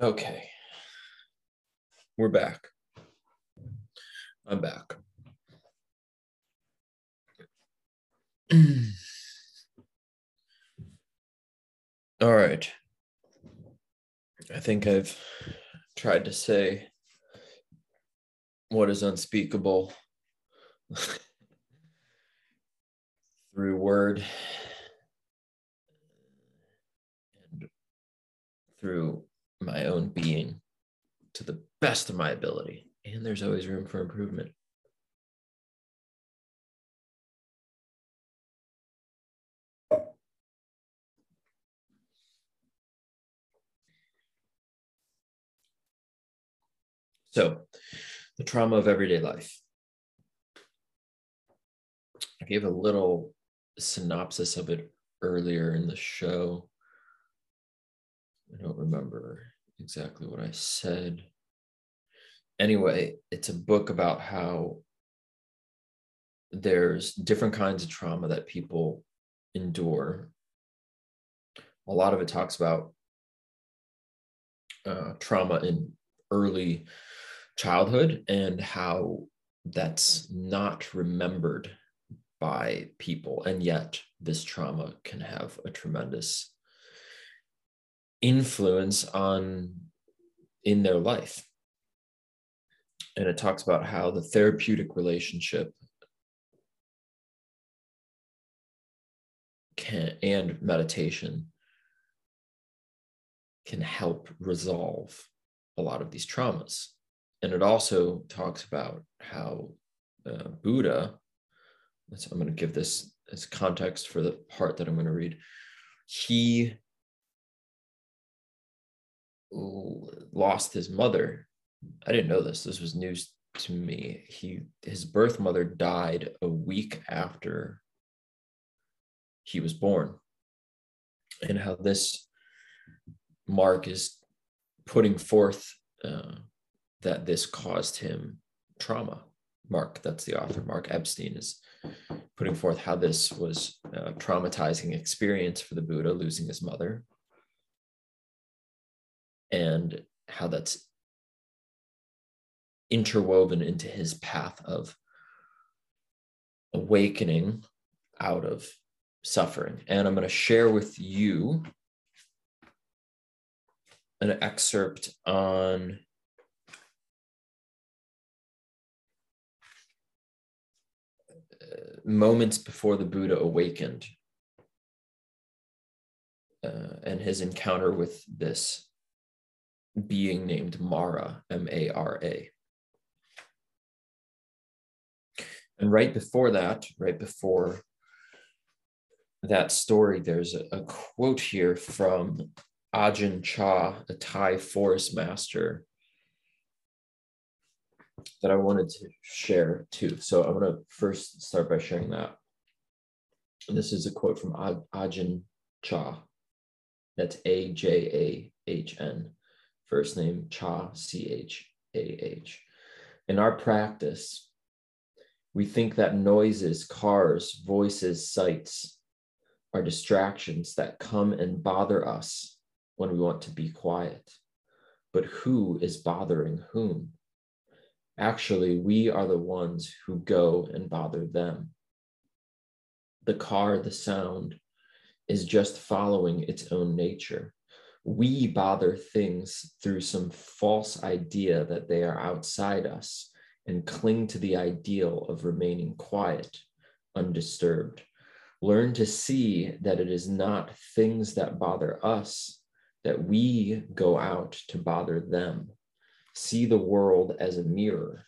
Okay. We're back. I'm back. [CLEARS THROAT] All right. I think I've tried to say what is unspeakable [LAUGHS] through word and through my own being to the best of my ability. And there's always room for improvement. So, the trauma of everyday life. I gave a little synopsis of it earlier in the show. I don't remember exactly what I said. Anyway, it's a book about how there's different kinds of trauma that people endure. A lot of it talks about uh, trauma in early childhood and how that's not remembered by people. And yet, this trauma can have a tremendous influence on in their life. And it talks about how the therapeutic relationship can and meditation can help resolve a lot of these traumas and it also talks about how uh, Buddha, I'm going to give this as context for the part that I'm going to read. He lost his mother. I didn't know this. This was news to me. He his birth mother died a week after he was born. And how this mark is putting forth uh, that this caused him trauma. Mark, that's the author, Mark Epstein, is putting forth how this was a traumatizing experience for the Buddha, losing his mother, and how that's interwoven into his path of awakening out of suffering. And I'm going to share with you an excerpt on moments before the Buddha awakened uh, and his encounter with this being named Mara, M A R A. And right before that, right before that story, there's a, a quote here from Ajahn Chah, a Thai forest master, that I wanted to share too. So I'm to first start by sharing that. And this is a quote from Ajahn Chah. That's A J A H N. First name Cha, C H A H. In our practice, we think that noises, cars, voices, sights are distractions that come and bother us when we want to be quiet. But who is bothering whom? Actually, we are the ones who go and bother them. The car, the sound, is just following its own nature. We bother things through some false idea that they are outside us and cling to the ideal of remaining quiet, undisturbed. Learn to see that it is not things that bother us, that we go out to bother them see the world as a mirror.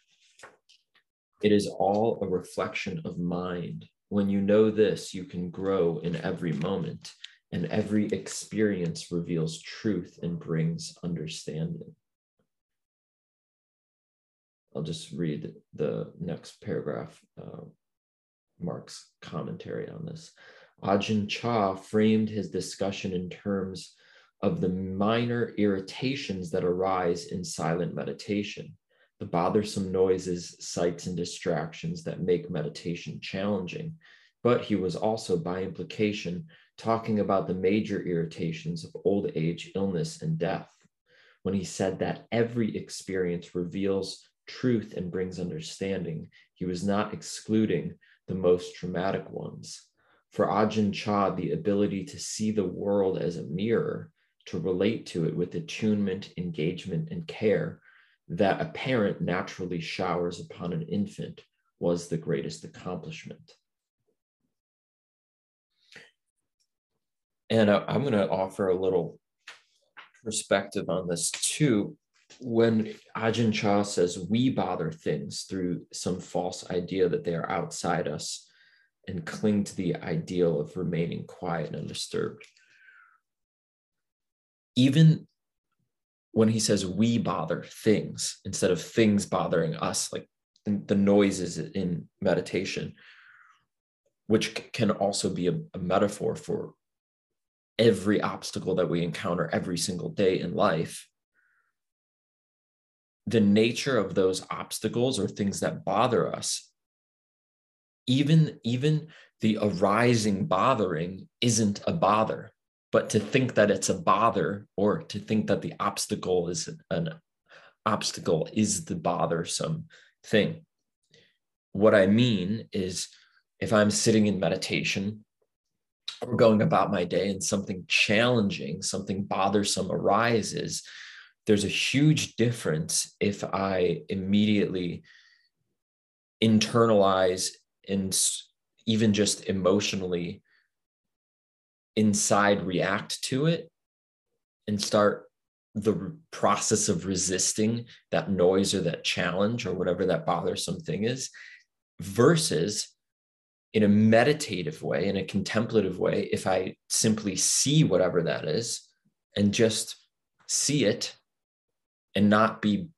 It is all a reflection of mind. When you know this, you can grow in every moment, and every experience reveals truth and brings understanding. I'll just read the next paragraph, uh, Mark's commentary on this. Ajahn Chah framed his discussion in terms of the minor irritations that arise in silent meditation, the bothersome noises, sights, and distractions that make meditation challenging. But he was also, by implication, talking about the major irritations of old age, illness, and death. when he said that every experience reveals truth and brings understanding. He was not excluding the most traumatic ones. For Ajahn Chah, the ability to see the world as a mirror, to relate to it with attunement, engagement, and care that a parent naturally showers upon an infant was the greatest accomplishment. And I, am going to offer a little perspective on this too. When Ajahn Chah says we bother things through some false idea that they are outside us and cling to the ideal of remaining quiet and undisturbed. Even when he says we bother things instead of things bothering us, like the noises in meditation, which can also be a, a metaphor for every obstacle that we encounter every single day in life, the nature of those obstacles or things that bother us, even, even the arising bothering isn't a bother. But to think that it's a bother or to think that the obstacle is an obstacle is the bothersome thing. What I mean is if I'm sitting in meditation or going about my day and something challenging, something bothersome arises, there's a huge difference if I immediately internalize and even just emotionally inside react to it and start the process of resisting that noise or that challenge or whatever that bothersome thing is versus in a meditative way, in a contemplative way, if I simply see whatever that is and just see it and not be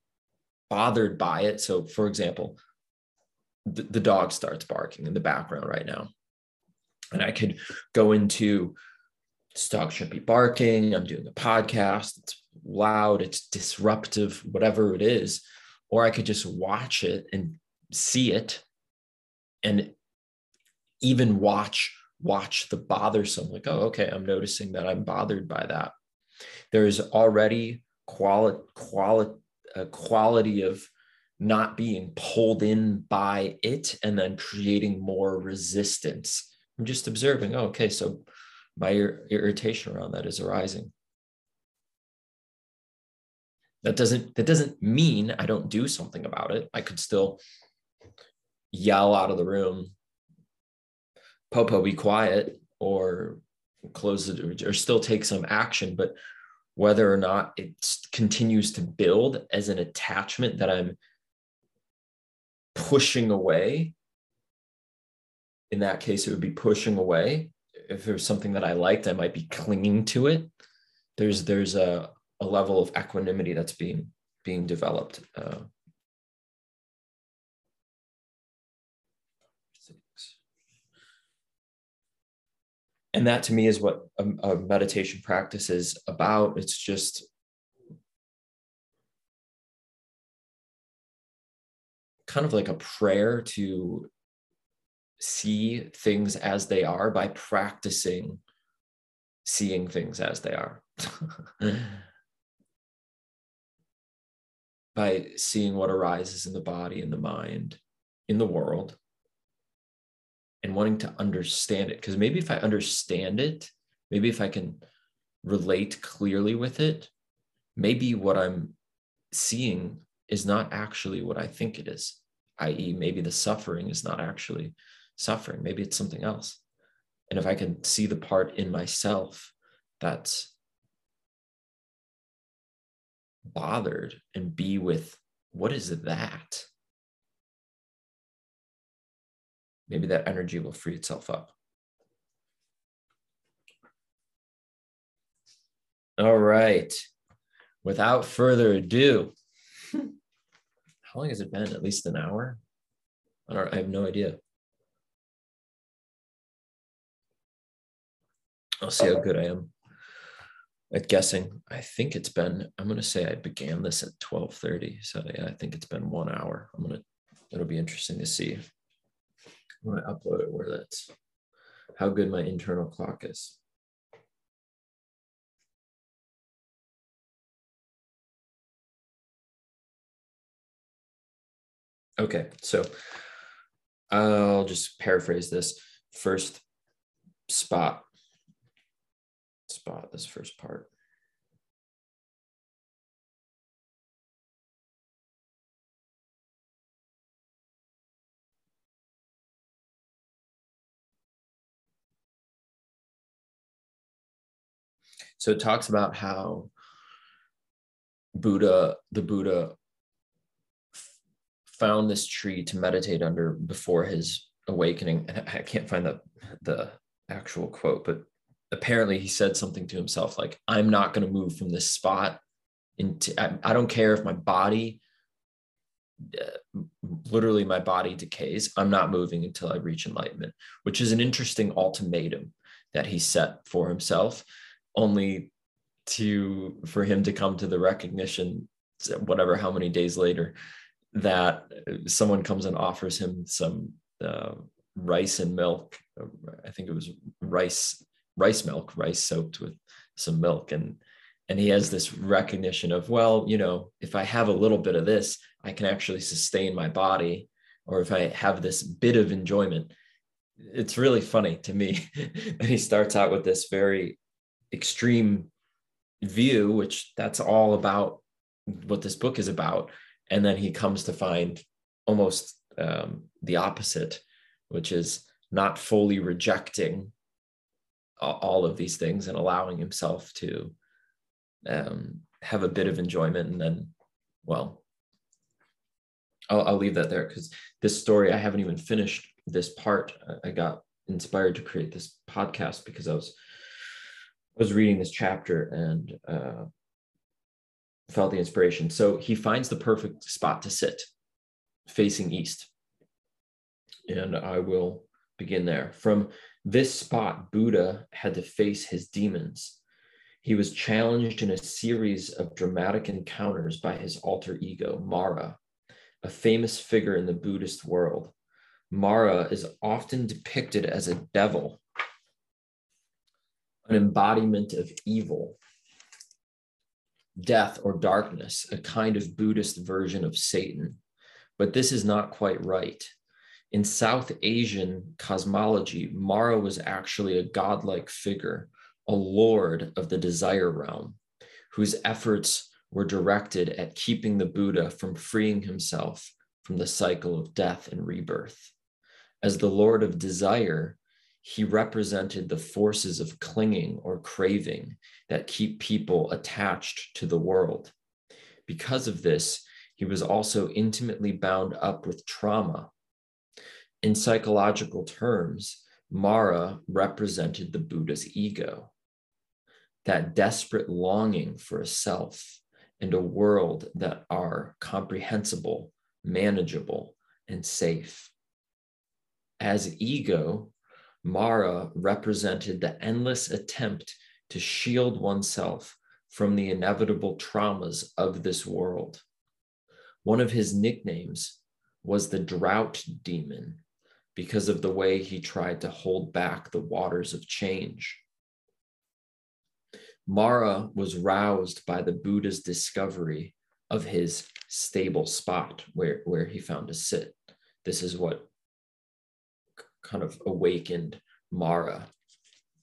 bothered by it. So, for example, the, the dog starts barking in the background right now. And I could go into this dog shouldn't be barking. I'm doing a podcast. It's loud, it's disruptive, whatever it is. Or I could just watch it and see it and even watch watch the bothersome like oh okay i'm noticing that i'm bothered by that. There's already quality quality a quality of not being pulled in by it and then creating more resistance. I'm just observing oh, okay so my ir- irritation around that is arising. That doesn't that doesn't mean i don't do something about it. I could still yell out of the room, Popo, be quiet, or close it, or still take some action. But whether or not it continues to build as an attachment that I'm pushing away, in that case, it would be pushing away. If there's something that I liked, I might be clinging to it. There's there's a, a level of equanimity that's being being developed uh, and that to me is what a, a, meditation practice is about. It's just kind of like a prayer to see things as they are by practicing seeing things as they are. [LAUGHS] By seeing what arises in the body in the mind in the world and wanting to understand it. Because maybe if I understand it, maybe if I can relate clearly with it, maybe what I'm seeing is not actually what I think it is, i.e., maybe the suffering is not actually suffering. Maybe it's something else. And if I can see the part in myself that's bothered and be with what is that? Maybe that energy will free itself up. All right. Without further ado, how long has it been? At least an hour? I don't I have no idea. I'll see how good I am at guessing. I think it's been, I'm gonna say I began this at 12:30. So yeah, I think it's been one hour. I'm gonna it'll be interesting to see when I upload it, where that's how good my internal clock is. Okay, so I'll just paraphrase this first spot, spot this first part. So it talks about how Buddha, the Buddha, found this tree to meditate under before his awakening. And I can't find the the actual quote, but apparently he said something to himself like, "I'm not going to move from this spot. Into I, I don't care if my body." Uh, literally my body decays i'm not moving until i reach enlightenment which is an interesting ultimatum that he set for himself only to for him to come to the recognition whatever how many days later that someone comes and offers him some uh, rice and milk. I think it was rice rice milk rice soaked with some milk. And and he has this recognition of well you know if i have a little bit of this i can actually sustain my body. Or if i have this bit of enjoyment it's really funny to me. [LAUGHS] That he starts out with this very extreme view, which that's all about what this book is about. And then he comes to find almost um, the opposite, which is not fully rejecting all of these things and allowing himself to um, have a bit of enjoyment. And then, well, I'll, I'll leave that there because this story, I haven't even finished this part. I got inspired to create this podcast because I was was reading this chapter and uh, felt the inspiration. So he finds the perfect spot to sit, facing east. And I will begin there. From this spot, Buddha had to face his demons. He was challenged in a series of dramatic encounters by his alter ego, Mara, a famous figure in the Buddhist world. Mara is often depicted as a devil an embodiment of evil, death or darkness, a kind of Buddhist version of Satan. But this is not quite right. In South Asian cosmology, Mara was actually a godlike figure, a lord of the desire realm, whose efforts were directed at keeping the Buddha from freeing himself from the cycle of death and rebirth. As the lord of desire, he represented the forces of clinging or craving that keep people attached to the world. Because of this, he was also intimately bound up with trauma. In psychological terms, Mara represented the Buddha's ego, that desperate longing for a self and a world that are comprehensible, manageable, and safe. As ego, Mara represented the endless attempt to shield oneself from the inevitable traumas of this world. One of his nicknames was the drought demon because of the way he tried to hold back the waters of change. Mara was roused by the Buddha's discovery of his stable spot where, where he found to sit. This is what kind of awakened Mara,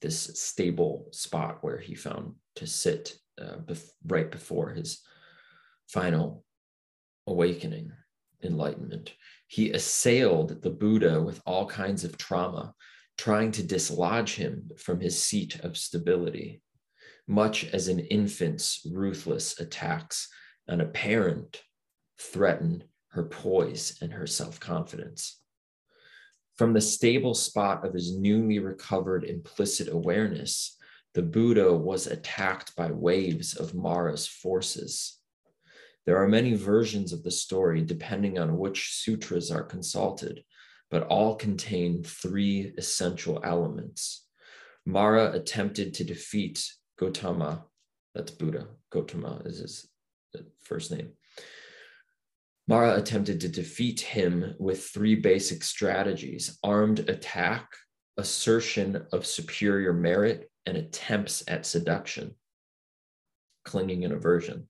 this stable spot where he found to sit uh, bef- right before his final awakening, enlightenment. He assailed the Buddha with all kinds of trauma, trying to dislodge him from his seat of stability, much as an infant's ruthless attacks on a parent threaten her poise and her self confidence. From the stable spot of his newly recovered implicit awareness, the Buddha was attacked by waves of Mara's forces. There are many versions of the story depending on which sutras are consulted, but all contain three essential elements. Mara attempted to defeat Gotama, that's Buddha, Gotama is his first name, Mara attempted to defeat him with three basic strategies armed attack, assertion of superior merit, and attempts at seduction, clinging and aversion.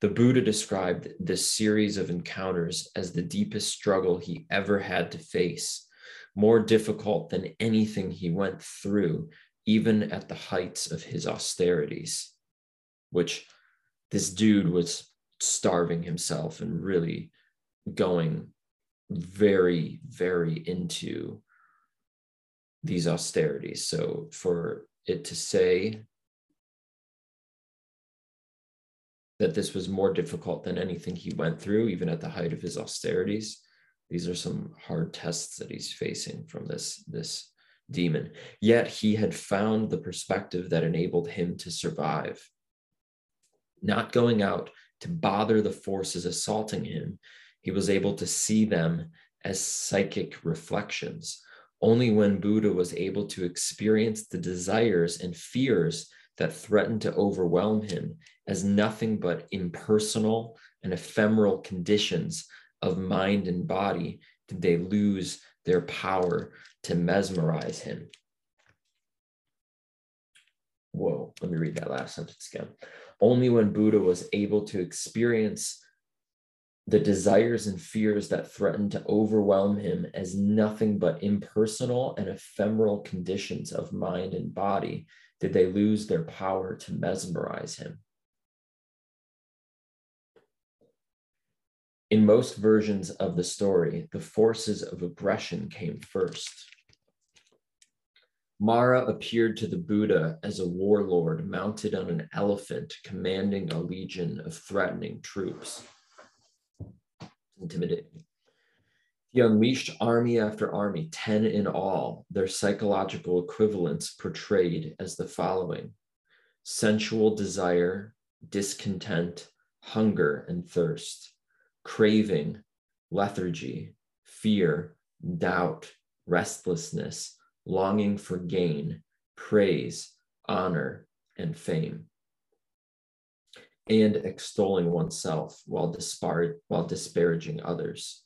The Buddha described this series of encounters as the deepest struggle he ever had to face, more difficult than anything he went through, even at the heights of his austerities, which this dude was starving himself and really going very, very into these austerities. So for it to say that this was more difficult than anything he went through, even at the height of his austerities. These are some hard tests that he's facing from this, this demon. Yet he had found the perspective that enabled him to survive. Not going out to bother the forces assaulting him, he was able to see them as psychic reflections. Only when Buddha was able to experience the desires and fears that threatened to overwhelm him as nothing but impersonal and ephemeral conditions of mind and body did they lose their power to mesmerize him. Whoa, let me read that last sentence again. Only when Buddha was able to experience the desires and fears that threatened to overwhelm him as nothing but impersonal and ephemeral conditions of mind and body did they lose their power to mesmerize him. In most versions of the story, the forces of aggression came first. Mara appeared to the Buddha as a warlord mounted on an elephant, commanding a legion of threatening troops. Intimidating. He unleashed army after army, 10 in all, their psychological equivalents portrayed as the following sensual desire, discontent, hunger and thirst craving, lethargy, fear, doubt, restlessness, longing for gain, praise, honor, and fame. And extolling oneself while, dispar- while disparaging others.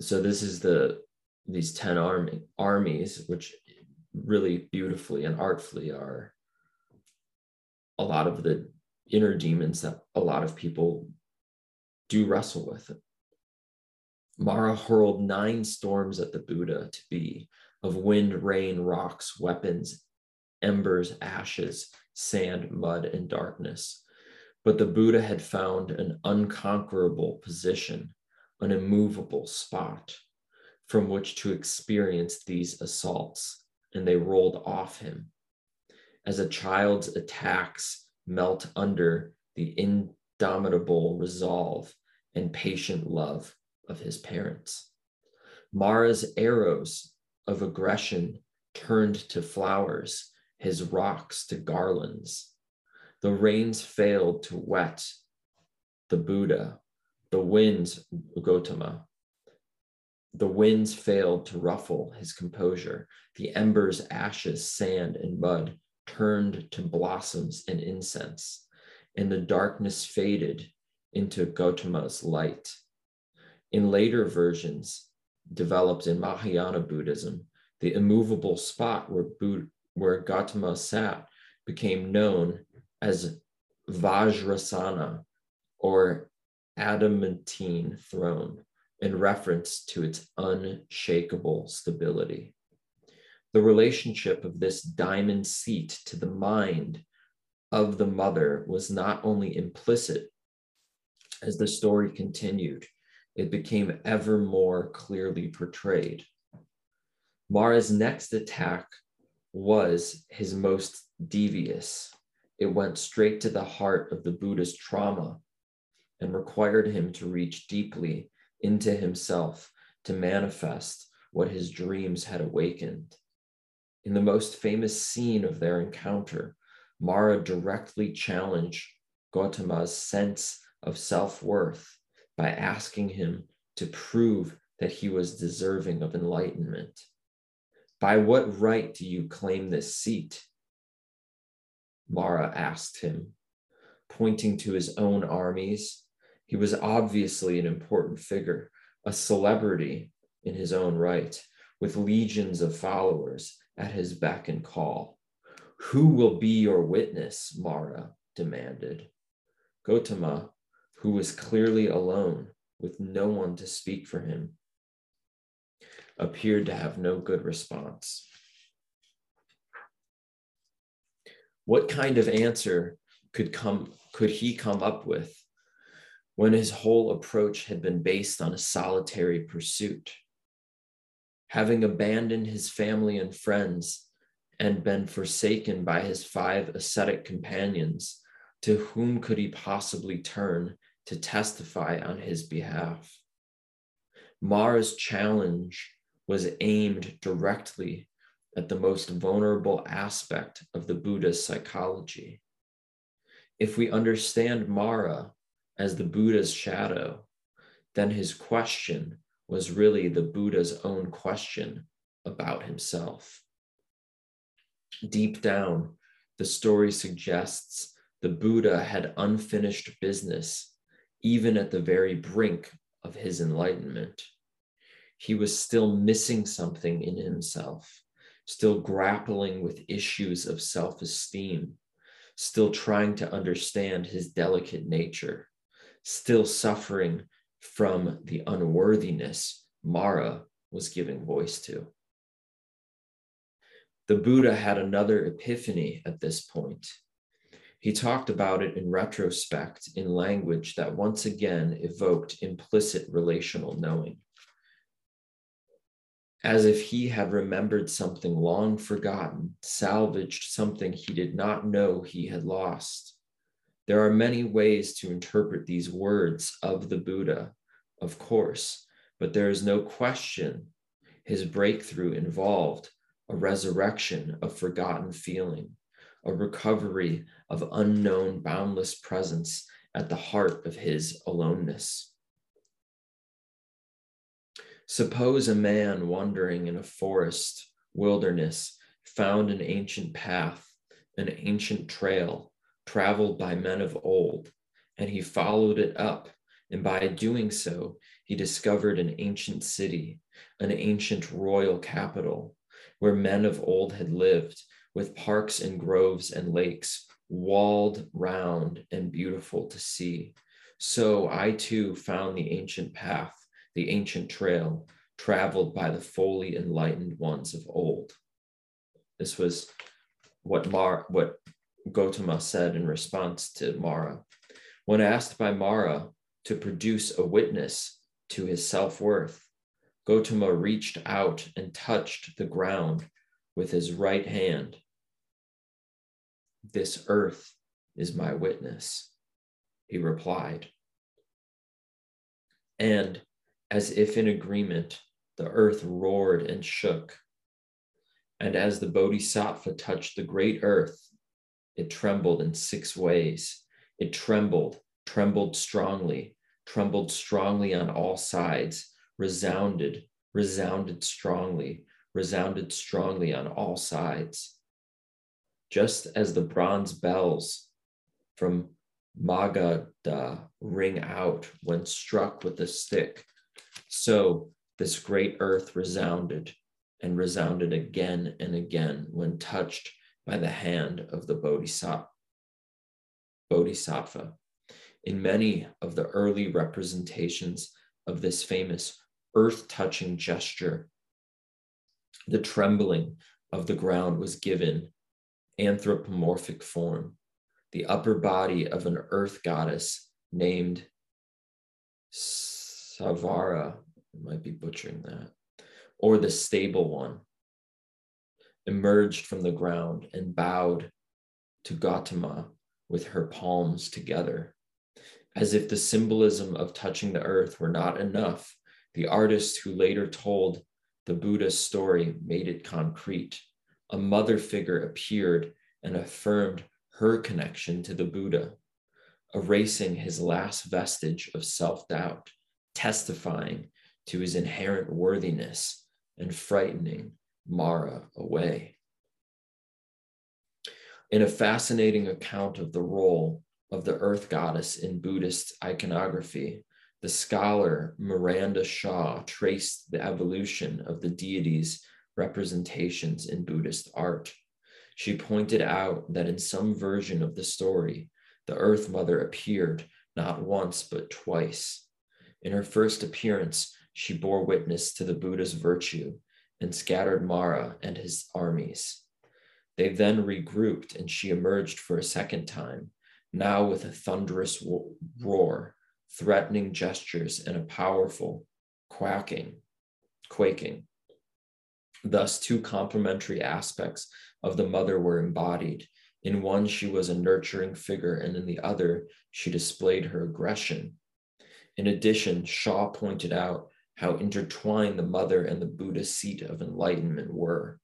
So this is the these 10 army, armies, which really beautifully and artfully are a lot of the inner demons that a lot of people do wrestle with. Mara hurled nine storms at the Buddha to be of wind, rain, rocks, weapons, embers, ashes, sand, mud, and darkness. But the Buddha had found an unconquerable position, an immovable spot from which to experience these assaults, and they rolled off him. As a child's attacks melt under the indomitable resolve and patient love of his parents. Mara's arrows of aggression turned to flowers, his rocks to garlands. The rains failed to wet the Buddha, the winds, Gotama. The winds failed to ruffle his composure. The embers, ashes, sand, and mud turned to blossoms and incense and the darkness faded into Gotama's light. In later versions, developed in Mahayana Buddhism, the immovable spot where, Buddha, where Gautama sat became known as Vajrasana or adamantine throne in reference to its unshakable stability. The relationship of this diamond seat to the mind of the mother was not only implicit, as the story continued, it became ever more clearly portrayed. Mara's next attack was his most devious. It went straight to the heart of the Buddha's trauma and required him to reach deeply into himself to manifest what his dreams had awakened. In the most famous scene of their encounter, Mara directly challenged Gautama's sense of self worth by asking him to prove that he was deserving of enlightenment. By what right do you claim this seat? Mara asked him, pointing to his own armies. He was obviously an important figure, a celebrity in his own right, with legions of followers at his beck and call. Who will be your witness? Mara demanded. Gotama, who was clearly alone with no one to speak for him, appeared to have no good response. What kind of answer could come could he come up with when his whole approach had been based on a solitary pursuit? Having abandoned his family and friends and been forsaken by his five ascetic companions, to whom could he possibly turn to testify on his behalf? Mara's challenge was aimed directly at the most vulnerable aspect of the Buddha's psychology. If we understand Mara as the Buddha's shadow, then his question was really the Buddha's own question about himself. Deep down, the story suggests the Buddha had unfinished business, even at the very brink of his enlightenment. He was still missing something in himself, still grappling with issues of self esteem, still trying to understand his delicate nature, still suffering from the unworthiness Mara was giving voice to. The Buddha had another epiphany at this point. He talked about it in retrospect in language that once again evoked implicit relational knowing. As if he had remembered something long forgotten, salvaged something he did not know he had lost. There are many ways to interpret these words of the Buddha, of course, but there is no question his breakthrough involved a resurrection of forgotten feeling, a recovery of unknown boundless presence at the heart of his aloneness. Suppose a man wandering in a forest, wilderness, found an ancient path, an ancient trail traveled by men of old, and he followed it up, and by doing so, he discovered an ancient city, an ancient royal capital, where men of old had lived, with parks and groves and lakes, walled round and beautiful to see. So I too found the ancient path, the ancient trail, traveled by the fully enlightened ones of old. This was what Mar what Gotama said in response to Mara. When asked by Mara to produce a witness to his self-worth, Gotama reached out and touched the ground with his right hand. This earth is my witness, he replied. And as if in agreement, the earth roared and shook. And as the Bodhisattva touched the great earth, it trembled in six ways. It trembled, trembled strongly, trembled strongly on all sides resounded, resounded strongly, resounded strongly on all sides. Just as the bronze bells from Magadha ring out when struck with a stick, so this great earth resounded and resounded again and again when touched by the hand of the Bodhisattva. Bodhisattva. In many of the early representations of this famous earth touching gesture. The trembling of the ground was given anthropomorphic form, the upper body of an earth goddess named Savara, I might be butchering that, or the stable one, emerged from the ground and bowed to Gautama with her palms together, as if the symbolism of touching the earth were not enough the artist who later told the Buddha's story made it concrete. A mother figure appeared and affirmed her connection to the Buddha, erasing his last vestige of self doubt, testifying to his inherent worthiness and frightening Mara away. In a fascinating account of the role of the earth goddess in Buddhist iconography, the scholar Miranda Shaw traced the evolution of the deity's representations in Buddhist art. She pointed out that in some version of the story, the Earth Mother appeared not once but twice. In her first appearance, she bore witness to the Buddha's virtue and scattered Mara and his armies. They then regrouped and she emerged for a second time, now with a thunderous roar, threatening gestures, and a powerful quacking, quaking. Thus, two complementary aspects of the mother were embodied. In one, she was a nurturing figure, and in the other, she displayed her aggression. In addition, Shaw pointed out how intertwined the mother and the Buddha's seat of enlightenment were.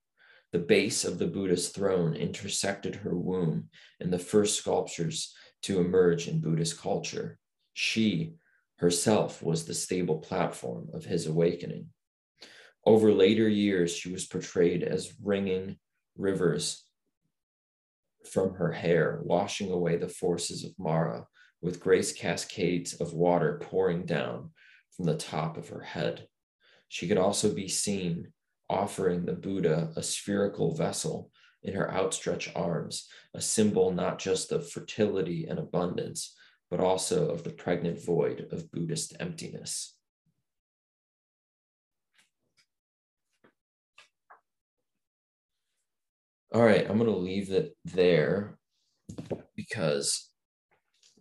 The base of the Buddha's throne intersected her womb in the first sculptures to emerge in Buddhist culture. She herself was the stable platform of his awakening. Over later years, she was portrayed as wringing rivers from her hair, washing away the forces of Mara, with grace cascades of water pouring down from the top of her head. She could also be seen offering the Buddha a spherical vessel in her outstretched arms, a symbol not just of fertility and abundance, but also of the pregnant void of Buddhist emptiness. All right, I'm to leave it there because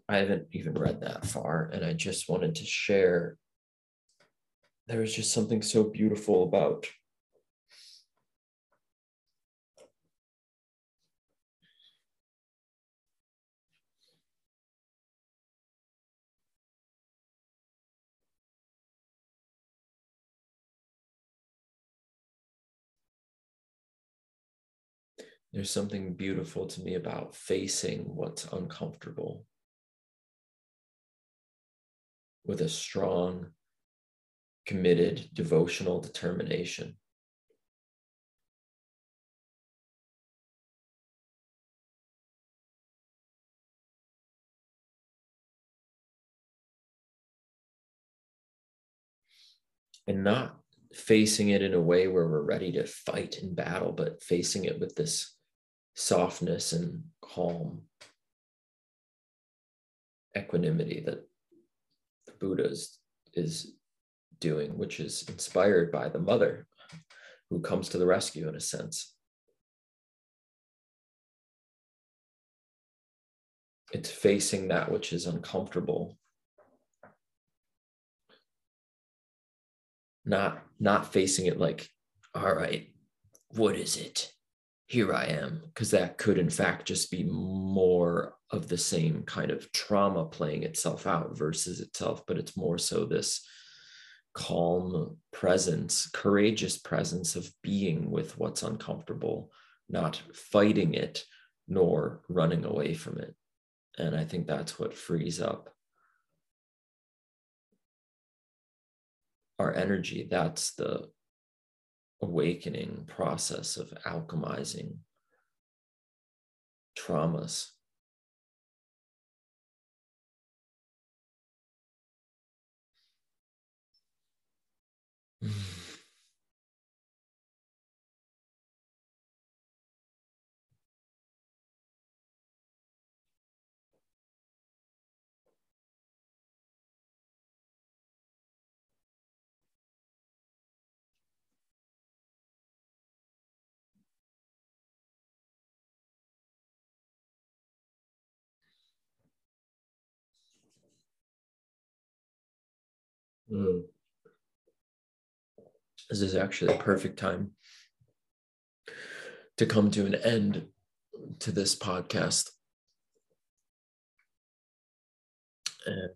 I haven't even read that far. And I just wanted to share. There was just something so beautiful about There's something beautiful to me about facing what's uncomfortable with a strong, committed, devotional determination. And not facing it in a way where we're ready to fight and battle, but facing it with this softness and calm equanimity that the Buddha is, is doing, which is inspired by the mother who comes to the rescue in a sense. It's facing that which is uncomfortable, not not facing it like, all right, what is it? Here I am, because that could, in fact, just be more of the same kind of trauma playing itself out versus itself, but it's more so this calm presence, courageous presence of being with what's uncomfortable, not fighting it nor running away from it. And I think that's what frees up our energy. That's the awakening process of alchemizing traumas. [SIGHS] [SIGHS] Mm. This is actually a perfect time to come to an end to this podcast. And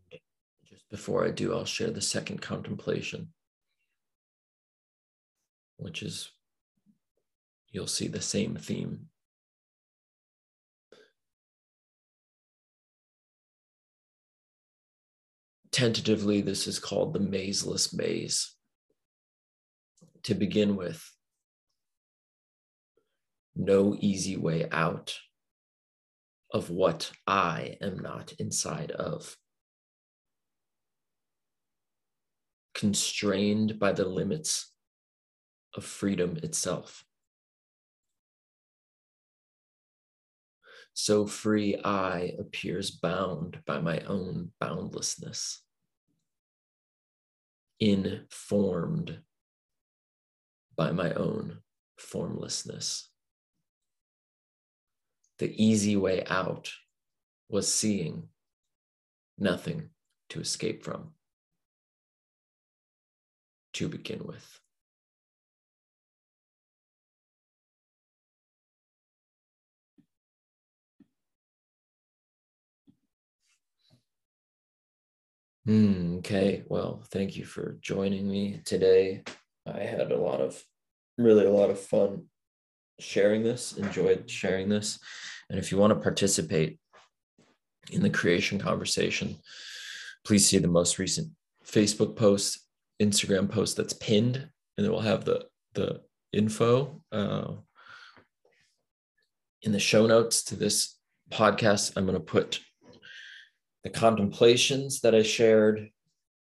just before I do, I'll share the second contemplation, which is you'll see the same theme tentatively, this is called the mazeless maze. To begin with, no easy way out of what I am not inside of. Constrained by the limits of freedom itself. so free I appears bound by my own boundlessness, informed by my own formlessness. The easy way out was seeing nothing to escape from to begin with. Mm, okay, well, thank you for joining me today. I had a lot of, really a lot of fun sharing this, enjoyed sharing this. And if you want to participate in the creation conversation, please see the most recent Facebook post, Instagram post that's pinned, and it will have the, the info uh, in the show notes to this podcast. I'm going to put the contemplations that I shared,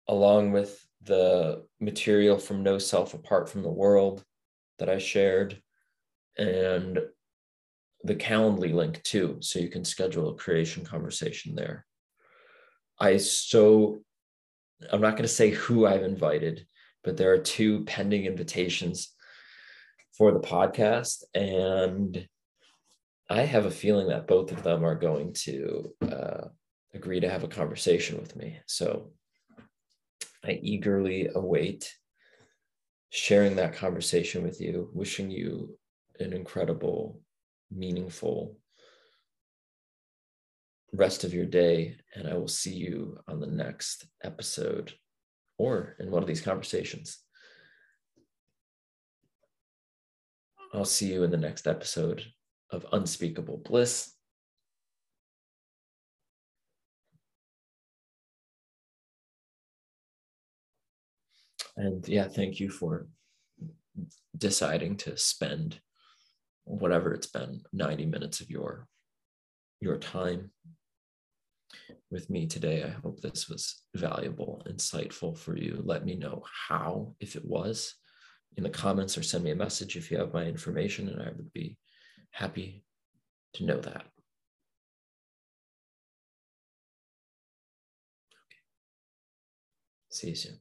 along with the material from No Self Apart from the World that I shared, and the Calendly link too. So you can schedule a creation conversation there. I so, I'm not going to say who I've invited, but there are two pending invitations for the podcast. And I have a feeling that both of them are going to uh, agree to have a conversation with me. So I eagerly await sharing that conversation with you, wishing you an incredible, meaningful rest of your day. And I will see you on the next episode or in one of these conversations. I'll see you in the next episode of Unspeakable Bliss. And yeah thank you for deciding to spend whatever it's been 90 minutes of your your time with me today. I hope this was valuable insightful for you. Let me know how if it was. In the comments or send me a message if you have my information and i would be happy to know that. See you soon